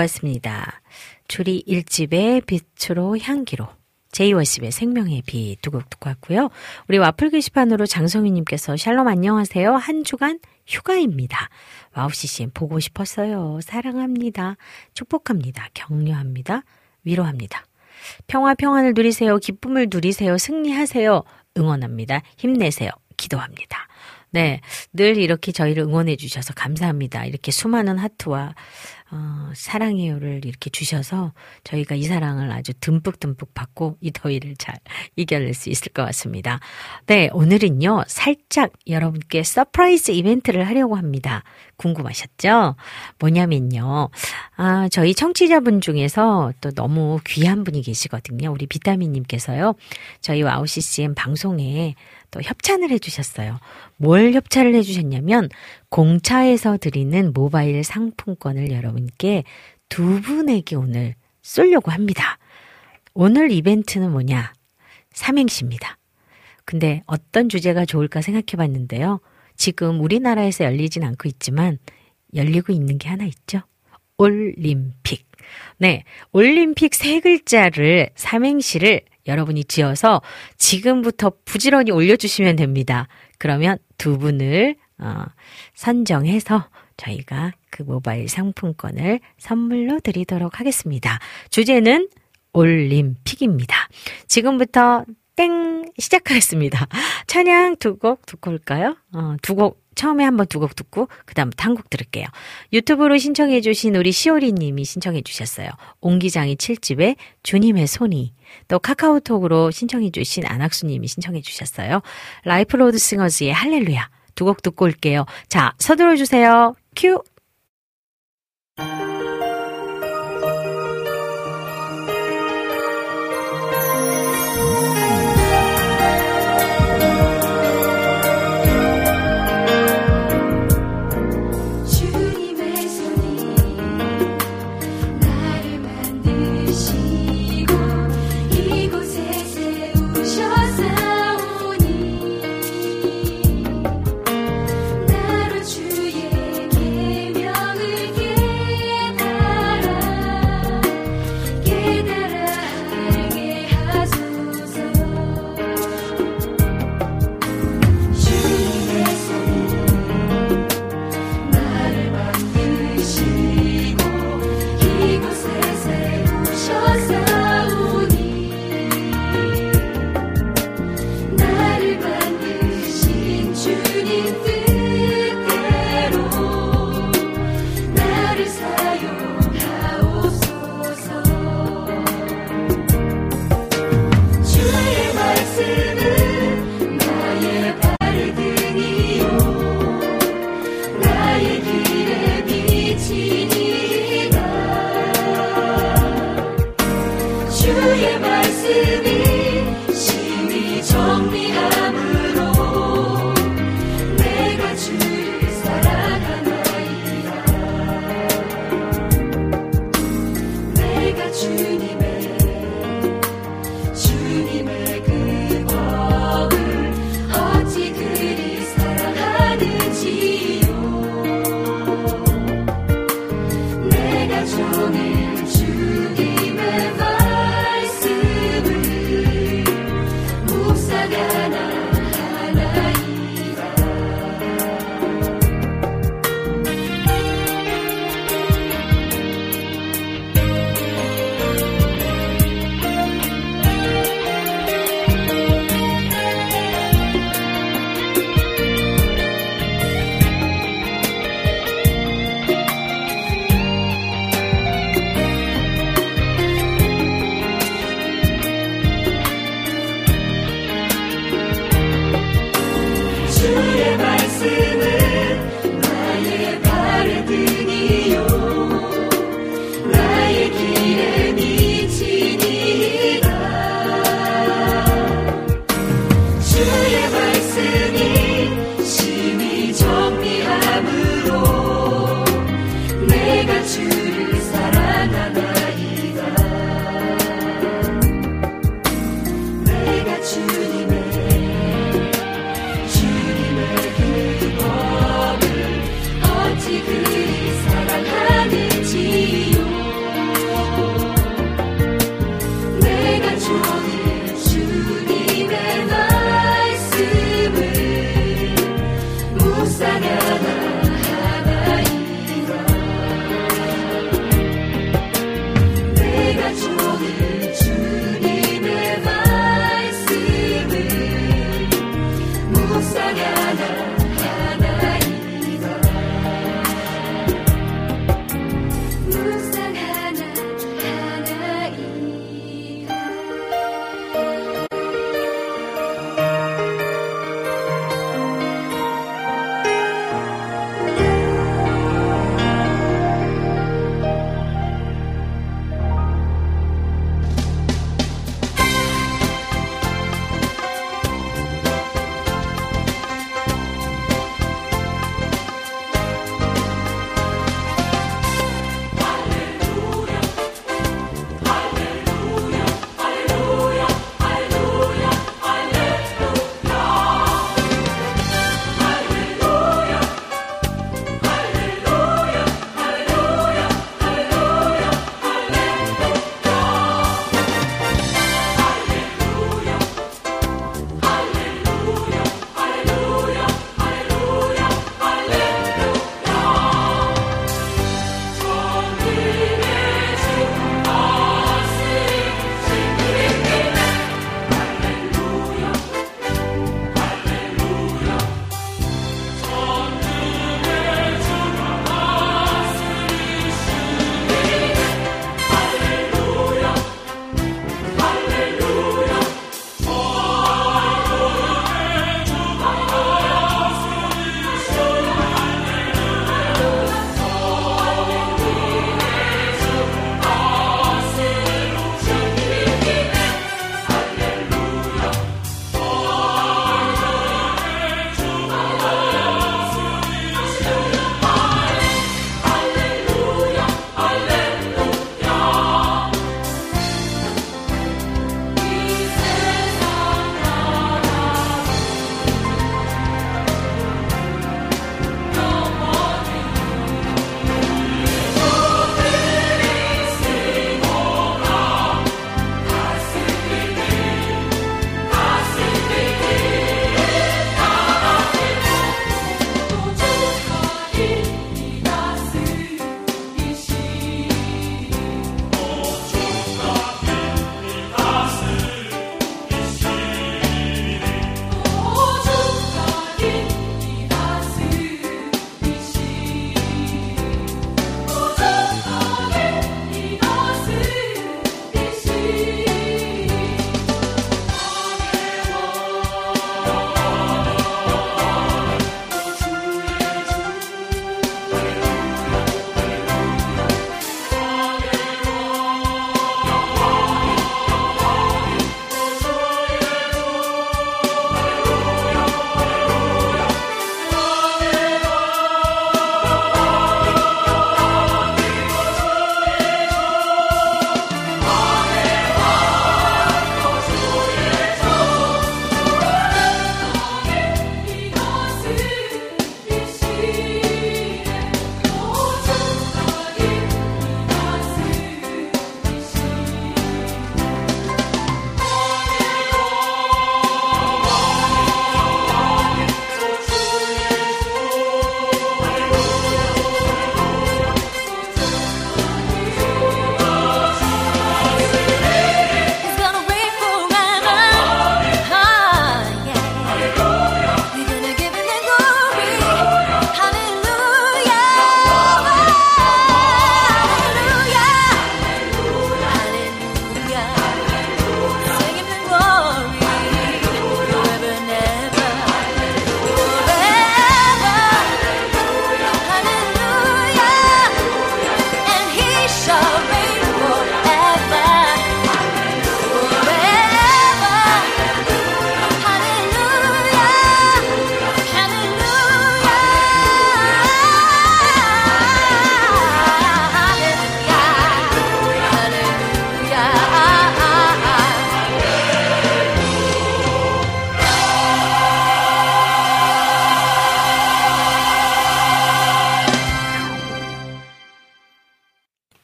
듣고 왔습니다. 주리 1집의 빛으로 향기로 제이워십의 생명의 빛 두 곡 듣고 왔고요. 우리 와플 게시판으로 장성희님께서 샬롬 안녕하세요. 한 주간 휴가입니다. 와우 CCM 보고 싶었어요. 사랑합니다. 축복합니다. 격려합니다. 위로합니다. 평화 평안을 누리세요. 기쁨을 누리세요. 승리하세요. 응원합니다. 힘내세요. 기도합니다. 네. 늘 이렇게 저희를 응원해 주셔서 감사합니다. 이렇게 수많은 하트와 어, 사랑해요를 이렇게 주셔서 저희가 이 사랑을 아주 듬뿍듬뿍 받고 이 더위를 잘 이겨낼 수 있을 것 같습니다. 네, 오늘은요, 살짝 여러분께 surprise 이벤트를 하려고 합니다. 궁금하셨죠? 뭐냐면요, 아, 저희 청취자분 중에서 또 너무 귀한 분이 계시거든요. 우리 비타민님께서요, 저희 와우 CCM 방송에 또 협찬을 해주셨어요. 뭘 협찬을 해주셨냐면 공차에서 드리는 모바일 상품권을 여러분께 두 분에게 오늘 쏠려고 합니다. 오늘 이벤트는 뭐냐? 삼행시입니다. 근데 어떤 주제가 좋을까 생각해 봤는데요. 지금 우리나라에서 열리진 않고 있지만 열리고 있는 게 하나 있죠. 올림픽. 네. 올림픽 세 글자를 삼행시를 여러분이 지어서 지금부터 부지런히 올려주시면 됩니다. 그러면 두 분을 어, 선정해서 저희가 그 모바일 상품권을 선물로 드리도록 하겠습니다. 주제는 올림픽입니다. 지금부터 땡 시작하겠습니다. 찬양 두 곡 듣고 올까요? 어, 두곡 처음에 한번 두 곡 듣고 그다음부터 한 곡 들을게요. 유튜브로 신청해 주신 우리 시오리 님이 신청해 주셨어요. 옹기장이 7집에 주님의 손이 또 카카오톡으로 신청해 주신 안학수 님이 신청해 주셨어요. 라이프 로드 싱어즈의 할렐루야 두 곡 듣고 올게요. 자, 서둘러 주세요. 큐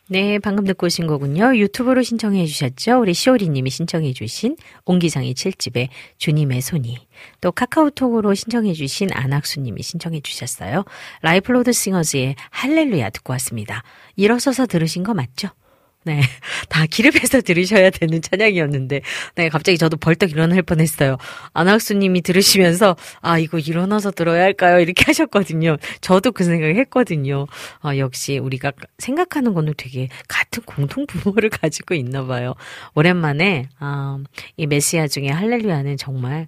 네, 방금 듣고 오신 곡은요. 유튜브로 신청해 주셨죠? 우리 시오리 님이 신청해 주신 옹기장이 7집의 주님의 손이. 또 카카오톡으로 신청해 주신 안학수 님이 신청해 주셨어요. 라이프 로드 싱어즈의 할렐루야 듣고 왔습니다. 일어서서 들으신 거 맞죠? 네. 다 기립해서 들으셔야 되는 찬양이었는데, 네, 갑자기 저도 벌떡 일어날 뻔 했어요. 안학수님이 들으시면서, 아, 이거 일어나서 들어야 할까요? 이렇게 하셨거든요. 저도 그 생각을 했거든요. 아, 역시 우리가 생각하는 거는 되게 같은 공통 부모를 가지고 있나 봐요. 오랜만에, 아, 이 메시아 중에 할렐루야는 정말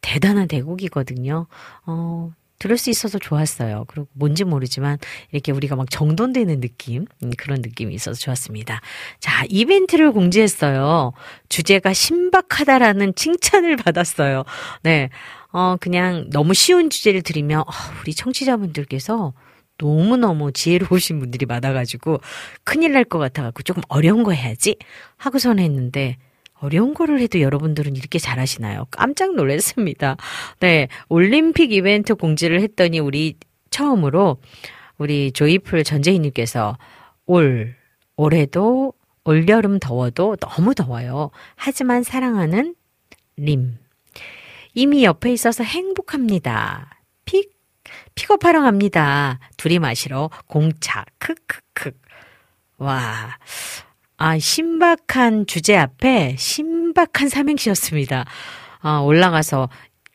대단한 대곡이거든요. 어, 들을 수 있어서 좋았어요. 그리고 뭔지 모르지만 이렇게 우리가 막 정돈되는 느낌, 음, 그런 느낌이 있어서 좋았습니다. 자, 이벤트를 공지했어요. 주제가 신박하다라는 칭찬을 받았어요. 네. 어, 그냥 너무 쉬운 주제를 드리면, 어, 우리 청취자분들께서 너무너무 지혜로우신 분들이 많아가지고 큰일 날 것 같아가지고 조금 어려운 거 해야지 하고선 했는데 어려운 거를 해도 여러분들은 이렇게 잘하시나요? 깜짝 놀랐습니다. 네, 올림픽 이벤트 공지를 했더니 우리 처음으로 우리 조이풀 전재희님께서 올 올해도 올여름 더워도 너무 더워요. 하지만 사랑하는 림 이미 옆에 있어서 행복합니다. 픽 픽업하러 갑니다. 둘이 마시러 공차 크크크 와 아, 신박한 주제 앞에 신박한 삼행시였습니다. 아, 올라가서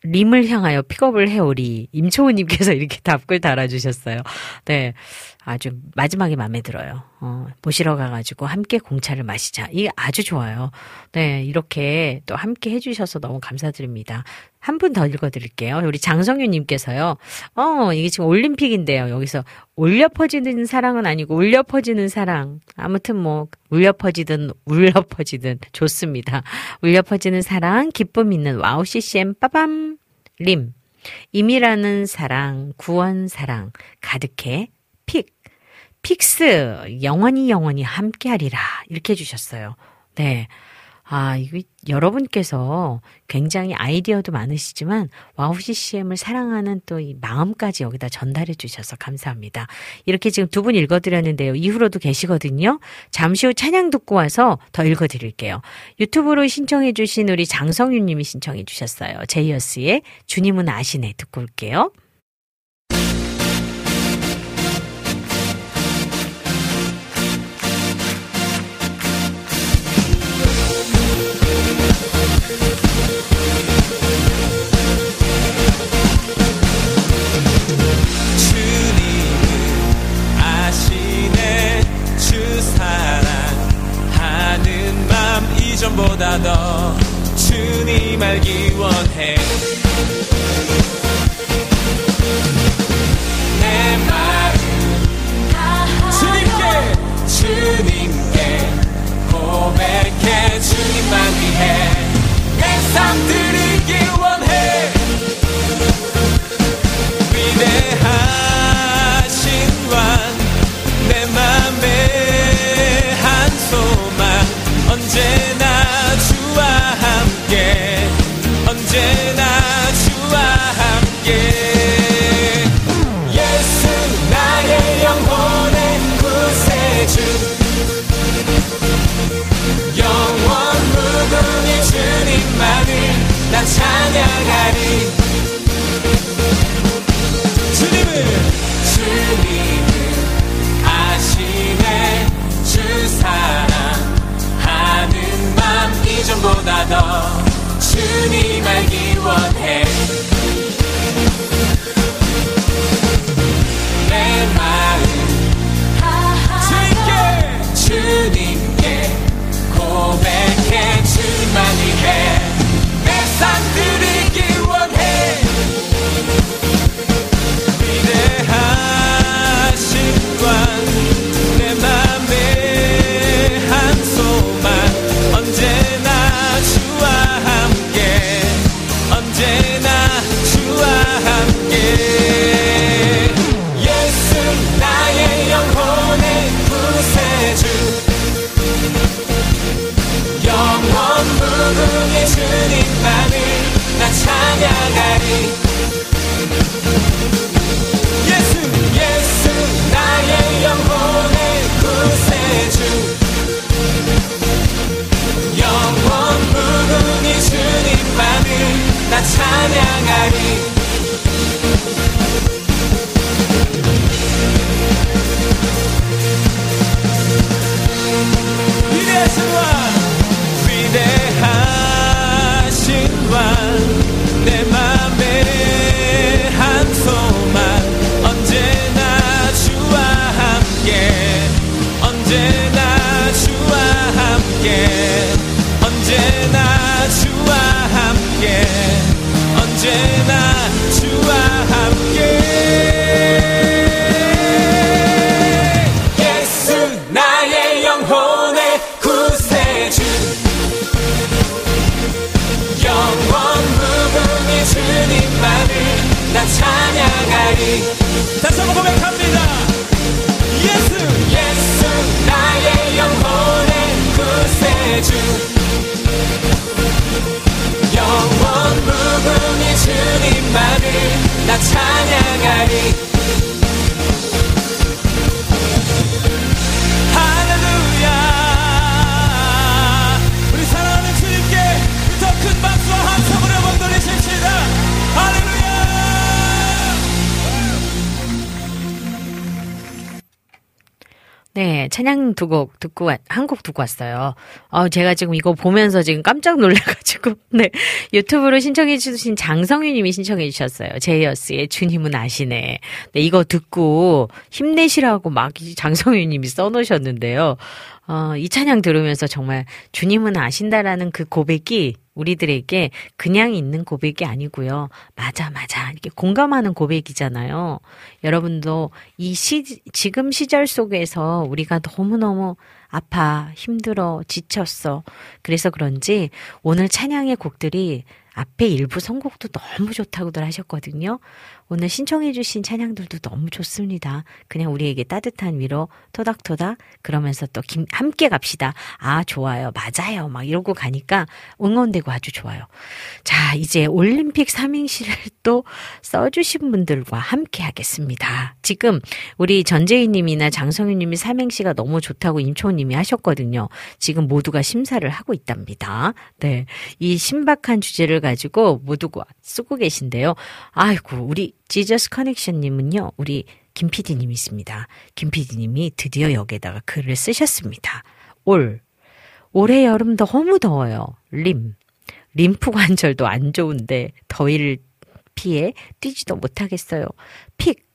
림을 향하여 픽업을 해오리. 임초우님께서 이렇게 답글 달아주셨어요. 네. 아주 마지막에 마음에 들어요. 어, 모시러 가가지고 함께 공차를 마시자. 이게 아주 좋아요. 네. 이렇게 또 함께 해주셔서 너무 감사드립니다. 한 분 더 읽어드릴게요. 우리 장성윤님께서요. 어, 이게 지금 올림픽인데요. 여기서 올려 퍼지는 사랑은 아니고 울려 퍼지는 사랑. 아무튼 뭐, 올려 퍼지든 울려 퍼지든 좋습니다. 울려 퍼지는 사랑, 기쁨 있는 와우 CCM 빠밤. 림. 임이라는 사랑, 구원 사랑, 가득해, 픽. fix, 영원히 영원히 함께하리라. 이렇게 해주셨어요. 네. 아, 이거 여러분께서 굉장히 아이디어도 많으시지만 와우 CCM을 사랑하는 또 이 마음까지 여기다 전달해 주셔서 감사합니다. 이렇게 지금 두 분 읽어드렸는데요. 이후로도 계시거든요. 잠시 후 찬양 듣고 와서 더 읽어드릴게요. 유튜브로 신청해 주신 우리 장성윤 님이 신청해 주셨어요. 제이어스의 주님은 아시네 듣고 올게요. 이전보다 더 주님 알기 원해. 내 마음 주님께 주님께 고백해. 주님만 위해 내 삶 드리길 원해. 위대하신 왕내 맘에 한 소망 언제 언제나 주와 함께. 예수 나의 영혼의 구세주. 영원 무궁히 주님만을 난 찬양하리. 주님은 주님은 아시네. 주 사랑하는 맘 이전보다 더 주님 알기 원해 찬양하리 위대하신 왕 위대하신 왕내 맘에 한 소만 언제나 주와 함께 언제나 주와 함께. 언제나 주와 함께. 예수 나의 영혼의 구세주. 영원 부분이 주님만을 나 찬양하리. 다시 한번 고백합니다. 예수 예수 나의 영혼의 구세주. 말을 나 찬양하리. 찬양 두 곡 듣고 왔, 한곡 듣고 왔어요. 어, 제가 지금 이거 보면서 지금 깜짝 놀라가지고, 네. 유튜브로 신청해 주신 장성윤 님이 신청해 주셨어요. 제이어스의 주님은 아시네. 네, 이거 듣고 힘내시라고 막 장성윤 님이 써놓으셨는데요. 어, 이 찬양 들으면서 정말 주님은 아신다라는 그 고백이 우리들에게 그냥 있는 고백이 아니고요. 맞아, 맞아. 이렇게 공감하는 고백이잖아요. 여러분도 이 시, 지금 시절 속에서 우리가 너무너무 아파, 힘들어, 지쳤어. 그래서 그런지 오늘 찬양의 곡들이 앞에 일부 선곡도 너무 좋다고들 하셨거든요. 오늘 신청해주신 찬양들도 너무 좋습니다. 그냥 우리에게 따뜻한 위로 토닥토닥 그러면서 또 김, 함께 갑시다. 아, 좋아요. 맞아요. 막 이러고 가니까 응원되고 아주 좋아요. 자, 이제 올림픽 삼행시를 또 써주신 분들과 함께 하겠습니다. 지금 우리 전재희 님이나 장성윤 님이 삼행시가 너무 좋다고 임초원 님이 하셨거든요. 지금 모두가 심사를 하고 있답니다. 네. 이 신박한 주제를 가지고 모두가 쓰고 계신데요. 아이고, 우리 지저스 커넥션님은요, 우리 김 PD님이 있습니다. 김 PD님이 드디어 여기에다가 글을 쓰셨습니다. 올. 올해 여름 너무 더워요. 림. 림프 관절도 안 좋은데 더위를 피해 뛰지도 못하겠어요. 픽.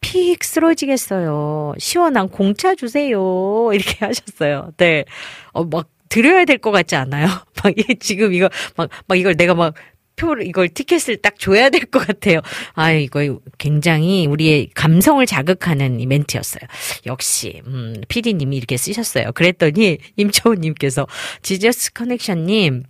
픽 쓰러지겠어요. 시원한 공차 주세요. 이렇게 하셨어요. 네. 어, 막 드려야 될 것 같지 않아요? 막 지금 이거 막, 막 이걸 내가 막 표를 이걸 티켓을 딱 줘야 될 것 같아요. 아 이거 굉장히 우리의 감성을 자극하는 이 멘트였어요. 역시 음, PD님이 이렇게 쓰셨어요. 그랬더니 임초우님께서 지저스 커넥션님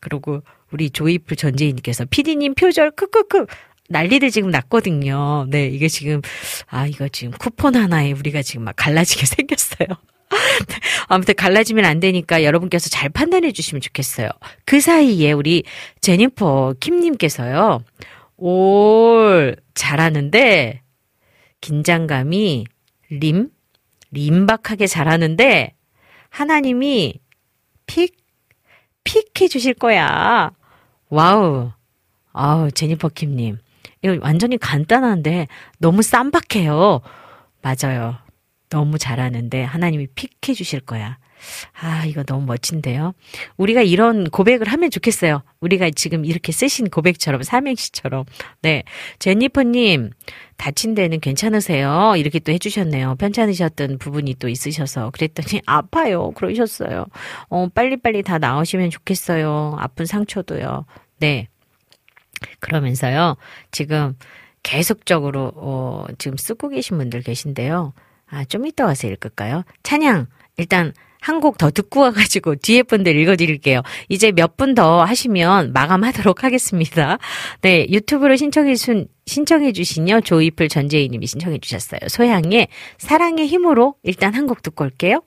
그리고 우리 조이풀 전재희님께서 PD님 표절 크크크 난리들 지금 났거든요. 네, 이게 지금, 아, 이거 지금 쿠폰 하나에 우리가 지금 막 갈라지게 생겼어요. 아무튼 갈라지면 안 되니까 여러분께서 잘 판단해 주시면 좋겠어요. 그 사이에 우리 제니퍼 킴님께서요. 올 잘하는데 긴장감이 림 림박하게 잘하는데 하나님이 픽 pick 해 주실 거야. 와우. 아우 제니퍼 킴님 이거 완전히 간단한데 너무 쌈박해요. 맞아요. 너무 잘하는데 하나님이 픽해 주실 거야. 아, 이거 너무 멋진데요. 우리가 이런 고백을 하면 좋겠어요. 우리가 지금 이렇게 쓰신 고백처럼, 삼행시처럼. 네. 제니퍼님, 다친 데는 괜찮으세요? 이렇게 또 해주셨네요. 편찮으셨던 부분이 또 있으셔서. 그랬더니, 아파요. 그러셨어요. 어, 빨리빨리 다 나오시면 좋겠어요. 아픈 상처도요. 네. 그러면서요. 지금 계속적으로, 어, 지금 쓰고 계신 분들 계신데요. 아, 좀 이따 와서 읽을까요? 찬양, 일단 한 곡 더 듣고 와가지고 뒤에 분들 읽어드릴게요. 이제 몇 분 더 하시면 마감하도록 하겠습니다. 네, 유튜브로 신청해 준, 신청해 주신요. 조이풀 전재희 님이 신청해 주셨어요. 소양의 사랑의 힘으로 일단 한 곡 듣고 올게요.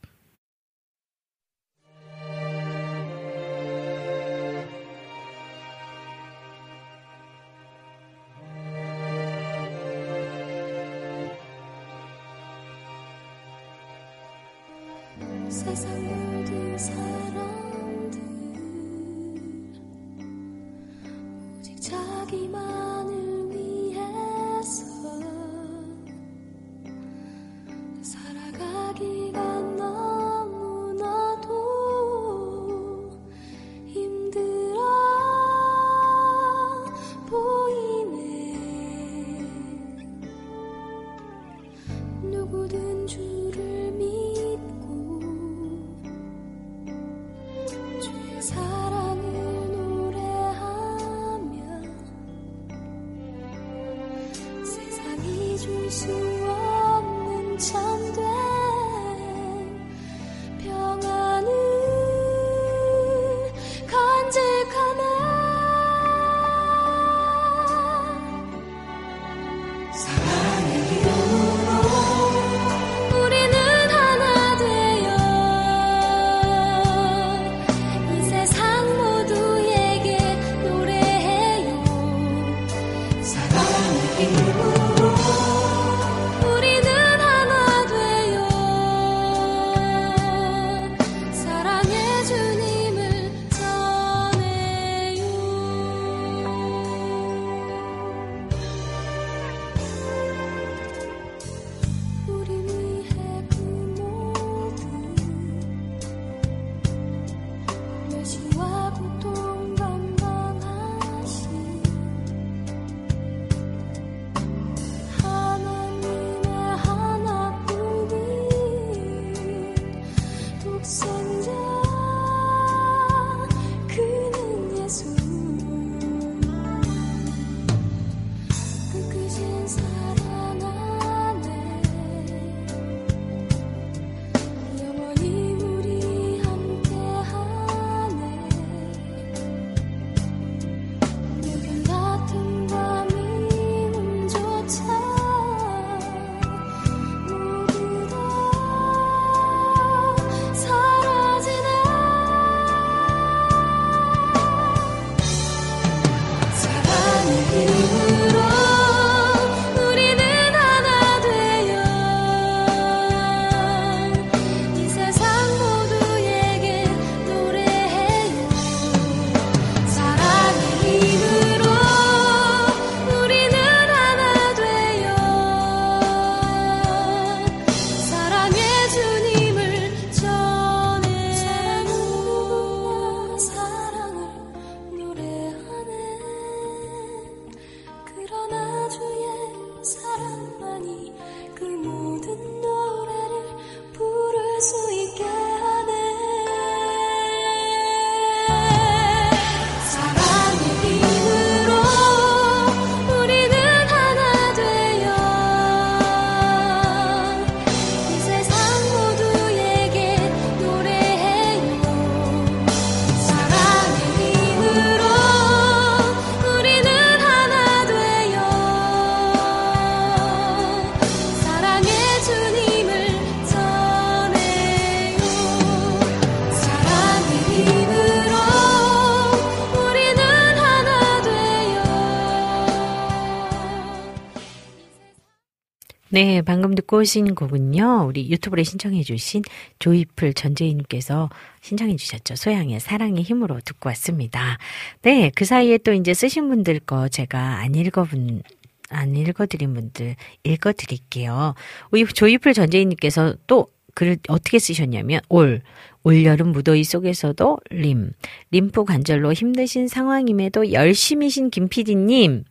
네, 방금 듣고 오신 곡은요, 우리 유튜브에 신청해 주신 조이풀 전재희님께서 신청해 주셨죠. 소양의 사랑의 힘으로 듣고 왔습니다. 네, 그 사이에 또 이제 쓰신 분들 거 제가 안 읽어본, 안 읽어드린 분들 읽어드릴게요. 우리 조이풀 전재희님께서 또 글을 어떻게 쓰셨냐면, 올, 올여름 무더위 속에서도 림, 림프 관절로 힘드신 상황임에도 열심히신 김 PD님,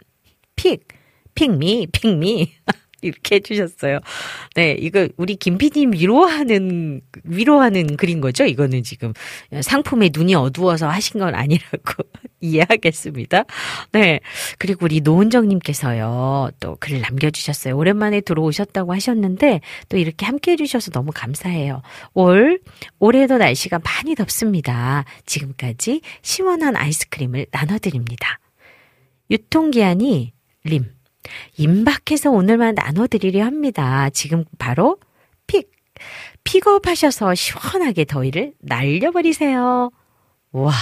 픽, 픽미, 픽미. 이렇게 해주셨어요. 네, 이거 우리 김PD님 위로하는, 위로하는 글인 거죠? 이거는 지금 상품에 눈이 어두워서 하신 건 아니라고 이해하겠습니다. 네. 그리고 우리 노은정님께서요, 또 글을 남겨주셨어요. 오랜만에 들어오셨다고 하셨는데, 또 이렇게 함께 해주셔서 너무 감사해요. 올, 올해도 날씨가 많이 덥습니다. 지금까지 시원한 아이스크림을 나눠드립니다. 유통기한이 림. 임박해서 오늘만 나눠드리려 합니다. 지금 바로 픽. 픽업하셔서 시원하게 더위를 날려버리세요. 와.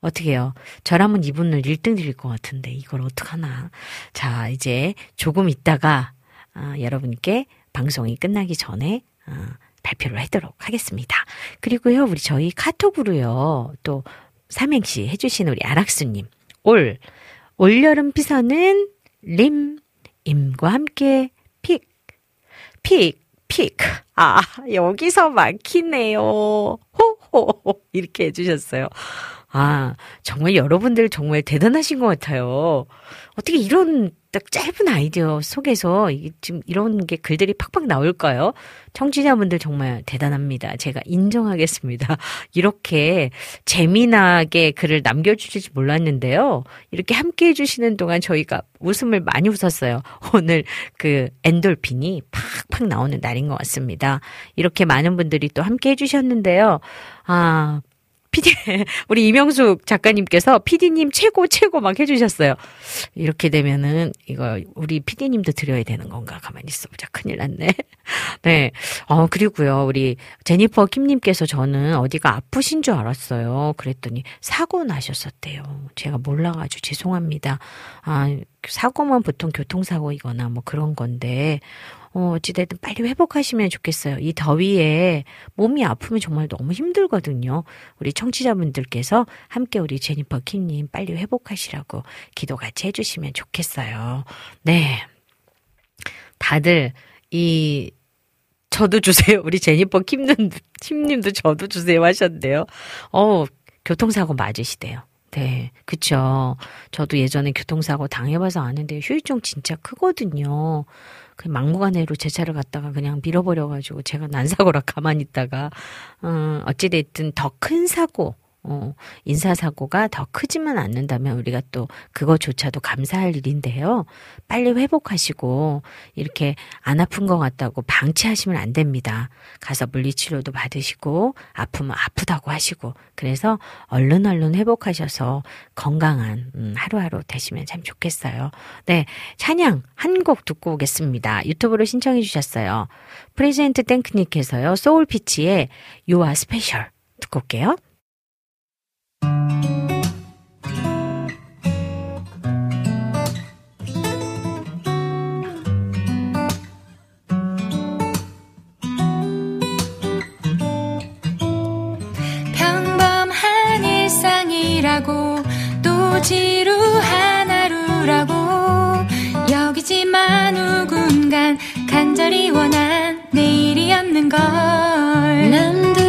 어떻게요? 저라면 이분을 1등 드릴 것 같은데 이걸 어떡하나. 자, 이제 조금 있다가 아, 여러분께 방송이 끝나기 전에 아, 발표를 하도록 하겠습니다. 그리고요, 우리 저희 카톡으로요, 또 삼행시 해주신 우리 안학수님. 올, 올여름 피서는 림, 임과 함께 픽, 픽, 픽. 아, 여기서 막히네요. 호호. 이렇게 해주셨어요. 아, 정말 여러분들 정말 대단하신 것 같아요. 어떻게 이런 딱 짧은 아이디어 속에서 지금 이런 게 글들이 팍팍 나올까요? 청취자분들 정말 대단합니다. 제가 인정하겠습니다. 이렇게 재미나게 글을 남겨주실지 몰랐는데요. 이렇게 함께 해주시는 동안 저희가 웃음을 많이 웃었어요. 오늘 그 엔돌핀이 팍팍 나오는 날인 것 같습니다. 이렇게 많은 분들이 또 함께 해주셨는데요. 아, PD, 우리 이명숙 작가님께서 PD님 최고, 최고 막 해주셨어요. 이렇게 되면은, 이거, 우리 PD님도 드려야 되는 건가? 가만히 있어보자. 큰일 났네. 네. 어, 그리고요, 우리 제니퍼 킴님께서 저는 어디가 아프신 줄 알았어요. 그랬더니 사고 나셨었대요. 제가 몰라가지고 죄송합니다. 아, 사고만 보통 교통사고이거나 뭐 그런 건데, 어, 어찌됐든 빨리 회복하시면 좋겠어요. 이 더위에 몸이 아프면 정말 너무 힘들거든요. 우리 청취자분들께서 함께 우리 제니퍼 킴님 빨리 회복하시라고 기도 같이 해주시면 좋겠어요. 네. 다들 이 저도 주세요. 우리 제니퍼 킴님, 킴님도 저도 주세요 하셨는데요. 어, 교통사고 맞으시대요. 네, 그쵸. 저도 예전에 교통사고 당해봐서 아는데 후유증 진짜 크거든요. 그 막무가내로 제 차를 갖다가 그냥 밀어버려가지고 제가 난사고라 가만히 있다가, 음, 어찌됐든 더 큰 사고, 어, 인사사고가 더 크지만 않는다면 우리가 또 그거조차도 감사할 일인데요. 빨리 회복하시고 이렇게 안 아픈 것 같다고 방치하시면 안 됩니다. 가서 물리치료도 받으시고 아프면 아프다고 하시고 그래서 얼른 얼른 회복하셔서 건강한 음, 하루하루 되시면 참 좋겠어요. 네, 찬양 한 곡 듣고 오겠습니다. 유튜브로 신청해 주셨어요. 프레젠트 땡크님께서요. 소울피치의 Are Special 듣고 올게요. 평범한 일상이라고 또 지루한 하루라고. 여기지만 누군간 간절히 원한 내일이었는 걸. 남들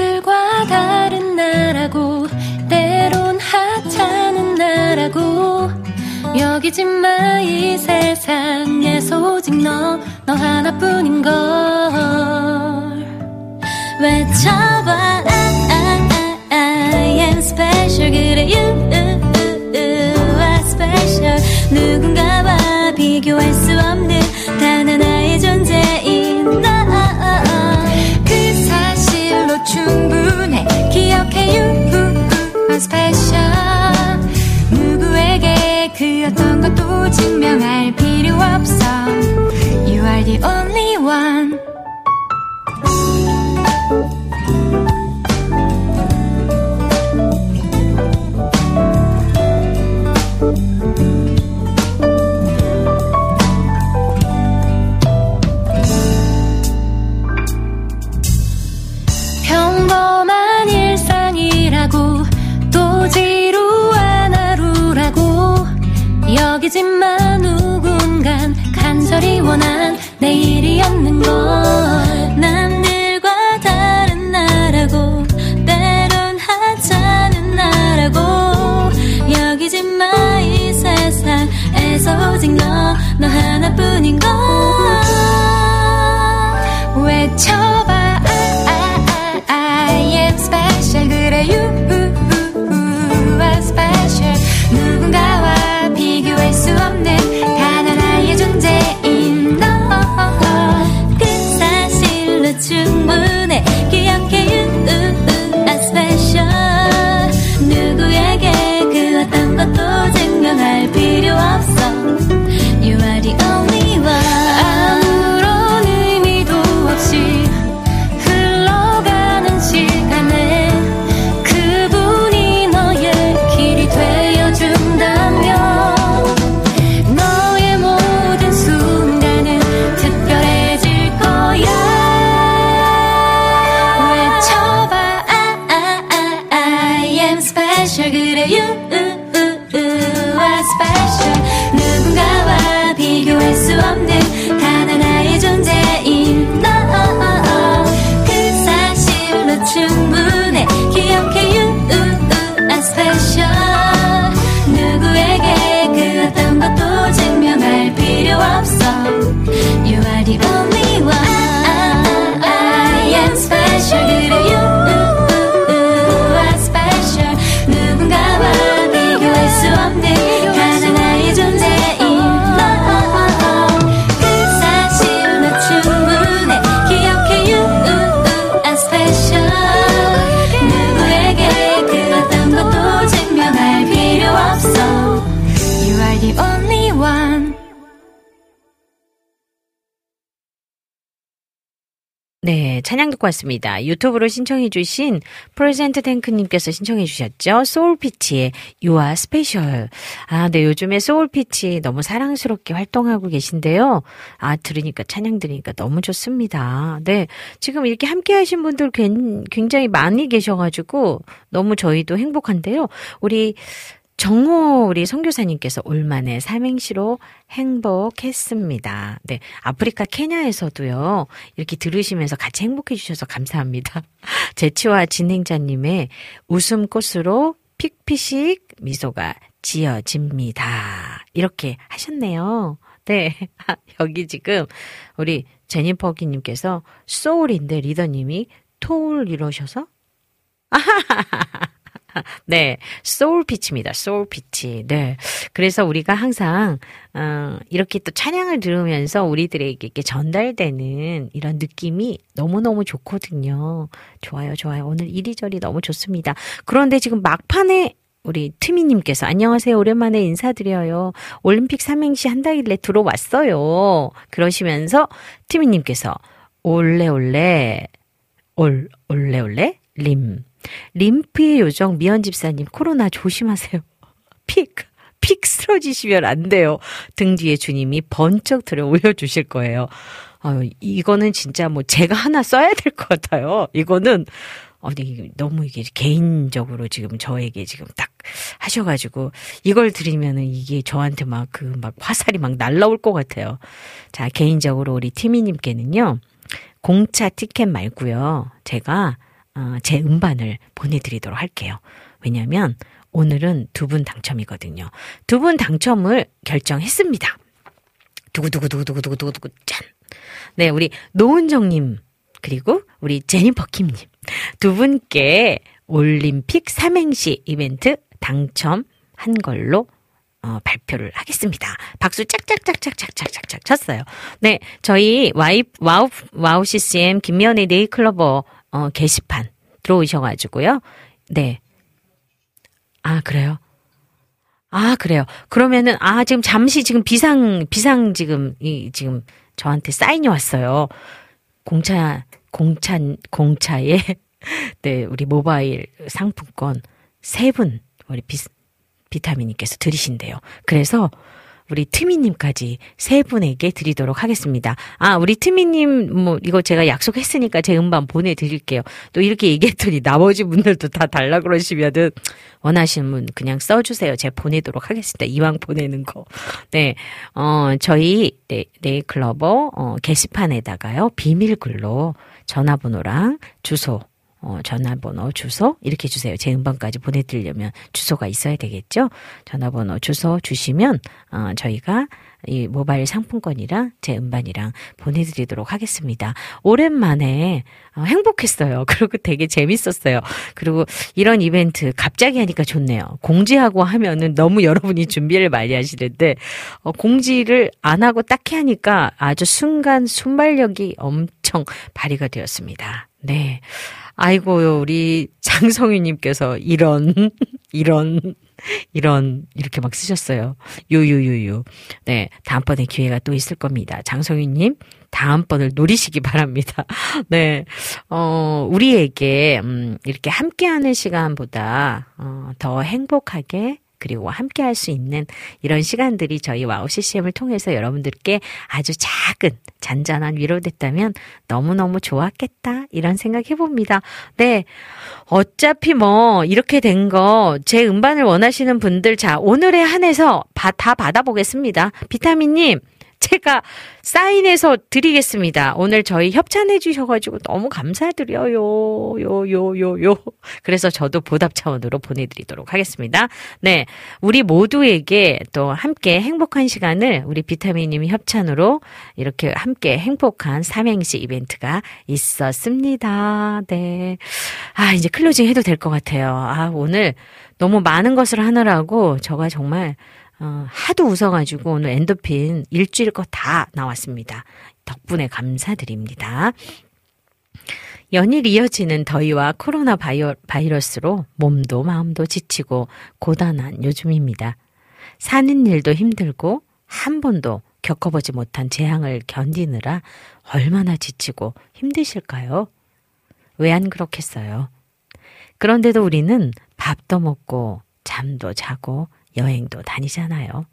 여기지만 이 세상에서 오직 너, 너 하나뿐인 걸. 외쳐봐 I, I, I am special 그래 you are special. 누군가 어떤 것도 증명할 필요 없어. You are the only 왔습니다. 유튜브로 신청해 주신 프레젠트 탱크님께서 신청해 주셨죠. 소울피치의 You Are Special. 아, 네, 요즘에 소울피치 너무 사랑스럽게 활동하고 계신데요. 아, 들으니까, 찬양 들으니까 너무 좋습니다. 네, 지금 이렇게 함께 하신 분들 굉- 굉장히 많이 계셔가지고 너무 저희도 행복한데요. 우리 정호 우리 선교사님께서 올만에 삼행시로 행복했습니다. 네. 아프리카 케냐에서도요. 이렇게 들으시면서 같이 행복해 주셔서 감사합니다. 재치와 진행자님의 웃음꽃으로 픽피식 미소가 지어집니다. 이렇게 하셨네요. 네. 여기 지금 우리 제니퍼 킴님께서 소울인데 리더님이 토울 이러셔서 네, 소울 피치입니다. 소울 피치. 네. 그래서 우리가 항상 어, 이렇게 또 찬양을 들으면서 우리들에게 이렇게 전달되는 이런 느낌이 너무너무 좋거든요. 좋아요, 좋아요. 오늘 이리저리 너무 좋습니다. 그런데 지금 막판에 우리 트미님께서 안녕하세요. 오랜만에 인사드려요. 올림픽 삼행시 한다길래 들어왔어요. 그러시면서 트미님께서 올레올레 올 올레올레 림 림프의 요정 미연 집사님 코로나 조심하세요. 픽, 픽 쓰러지시면 안 돼요. 등 뒤에 주님이 번쩍 들어 올려주실 거예요. 아유, 이거는 진짜 뭐 제가 하나 써야 될 것 같아요. 이거는 어디 너무 이게 개인적으로 지금 저에게 지금 딱 하셔가지고 이걸 드리면은 이게 저한테 막 그 막 화살이 막 날라올 것 같아요. 자 개인적으로 우리 티미님께는요 공차 티켓 말고요 제가 어, 어, 제 음반을 보내드리도록 할게요. 왜냐하면 오늘은 두 분 당첨이거든요. 두 분 당첨을 결정했습니다. 두구두구두구두구두구두구 짠. 네, 우리 노은정님 그리고 우리 제니퍼 킴님 두 분께 올림픽 삼행시 이벤트 당첨한 걸로 어, 발표를 하겠습니다. 박수 짝짝짝짝짝짝짝 쳤어요. 네, 저희 와이, 와우, 와우 CCM 김미연의 네잎클로버 어, 게시판 들어오셔가지고요. 네. 아, 그래요? 아, 그래요. 그러면은, 아, 지금 잠시 지금 비상, 비상 지금, 이, 지금 저한테 사인이 왔어요. 공차, 공차, 공차에, 네, 우리 모바일 상품권 세 분, 우리 비, 비타민님께서 드리신대요. 그래서 우리 트미님까지 세 분에게 드리도록 하겠습니다. 아, 우리 트미님, 뭐, 이거 제가 약속했으니까 제 음반 보내드릴게요. 또 이렇게 얘기했더니 나머지 분들도 다 달라 그러시면은, 원하시는 분 그냥 써주세요. 제가 보내도록 하겠습니다. 이왕 보내는 거. 네, 어, 저희, 네, 네이클러버, 어, 게시판에다가요, 비밀글로 전화번호랑 주소, 어, 전화번호, 주소 이렇게 주세요. 제 음반까지 보내드리려면 주소가 있어야 되겠죠. 전화번호, 주소 주시면 어, 저희가 이 모바일 상품권이랑 제 음반이랑 보내드리도록 하겠습니다. 오랜만에 어, 행복했어요. 그리고 되게 재밌었어요. 그리고 이런 이벤트 갑자기 하니까 좋네요. 공지하고 하면은 너무 여러분이 준비를 많이 하시는데 어, 공지를 안 하고 딱히 하니까 아주 순간 순발력이 엄청 발휘가 되었습니다. 네. 아이고요, 우리 장성희님께서 이런, 이런, 이런, 이렇게 막 쓰셨어요. 유유유유. 네, 다음번에 기회가 또 있을 겁니다. 장성희님, 다음번을 노리시기 바랍니다. 네, 어, 우리에게, 음, 이렇게 함께하는 시간보다, 어, 더 행복하게, 그리고 함께 할 수 있는 이런 시간들이 저희 와우 CCM을 통해서 여러분들께 아주 작은 잔잔한 위로됐다면 너무너무 좋았겠다. 이런 생각 해봅니다. 네. 어차피 뭐, 이렇게 된 거, 제 음반을 원하시는 분들, 자, 오늘에 한해서 다 받아보겠습니다. 비타민님, 제가 사인해서 드리겠습니다. 오늘 저희 협찬해 주셔가지고 너무 감사드려요. 요, 요, 요, 요. 그래서 저도 보답 차원으로 보내드리도록 하겠습니다. 네. 우리 모두에게 또 함께 행복한 시간을 우리 비타민님이 협찬으로 이렇게 함께 행복한 삼행시 이벤트가 있었습니다. 네. 아, 이제 클로징 해도 될 것 같아요. 아, 오늘 너무 많은 것을 하느라고 저가 정말 어, 하도 웃어가지고 오늘 엔도핀 일주일 거 다 나왔습니다. 덕분에 감사드립니다. 연일 이어지는 더위와 코로나 바이러스로 몸도 마음도 지치고 고단한 요즘입니다. 사는 일도 힘들고 한 번도 겪어보지 못한 재앙을 견디느라 얼마나 지치고 힘드실까요? 왜 안 그렇겠어요? 그런데도 우리는 밥도 먹고 잠도 자고 여행도 다니잖아요.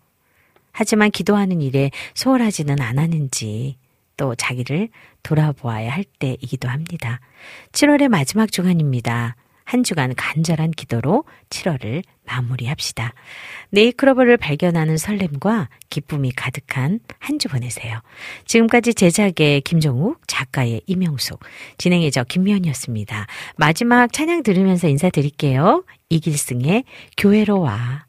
하지만 기도하는 일에 소홀하지는 않았는지 또 자기를 돌아보아야 할 때이기도 합니다. 7월의 마지막 주간입니다. 한 주간 간절한 기도로 7월을 마무리합시다. 네이클로버를 발견하는 설렘과 기쁨이 가득한 한 주 보내세요. 지금까지 제작의 김종욱, 작가의 이명숙, 진행의 저 김미연이었습니다. 마지막 찬양 들으면서 인사드릴게요. 이길승의 교회로 와.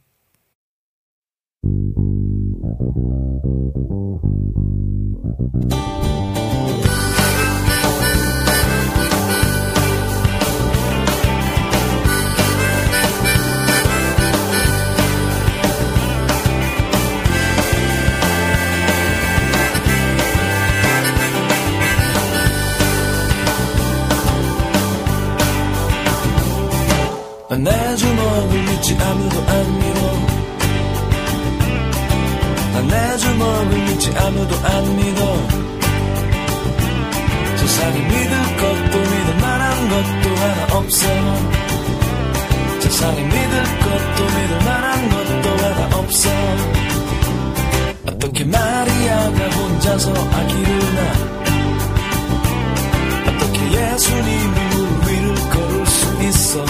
내 주먹을 믿지 아무 내 주먹을 믿지 아무도 안 믿어. 세상이 믿을 것도 믿을 만한 것도 하나 없어. 세상이 믿을 것도 믿을 만한 것도 하나 없어. 어떻게 마리아가 혼자서 아기를 낳아? 어떻게 예수님이 물 위를 걸을 수 있어?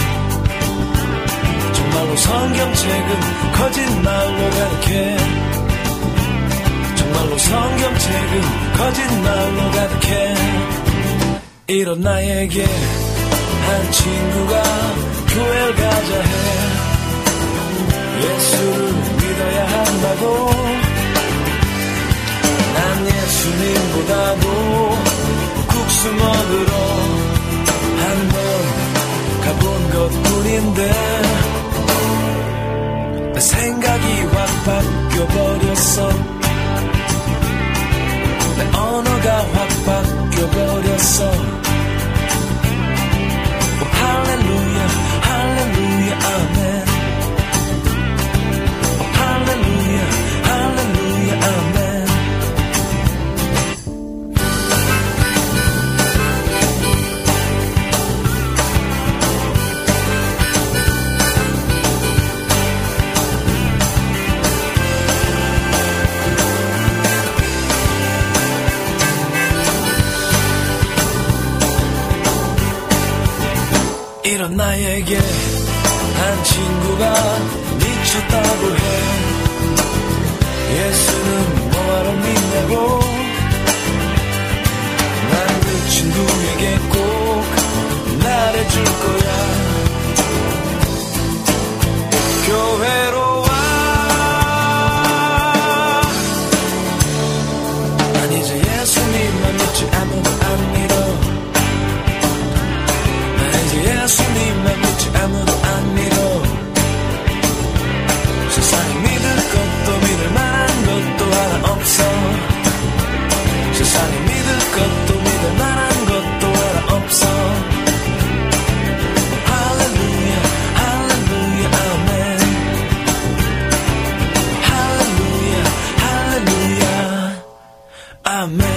정말로 성경책은 거짓말로 가득해 정말로 성경책은 거짓말로 가득해. 이런 나에게 한 친구가 교회를 가자 해. 예수를 믿어야 한다고. 난 예수님보다도 국수 먹으러 한 번 가본 것뿐인데 내 생각이 확 바뀌어버렸어. 내 언어가 확 바뀌어버렸어. 이런 나에게 한 친구가 미쳤다고 해. 예수는 뭐하러 믿냐고. 난 그 친구에게 꼭 말해줄 거야. 교회로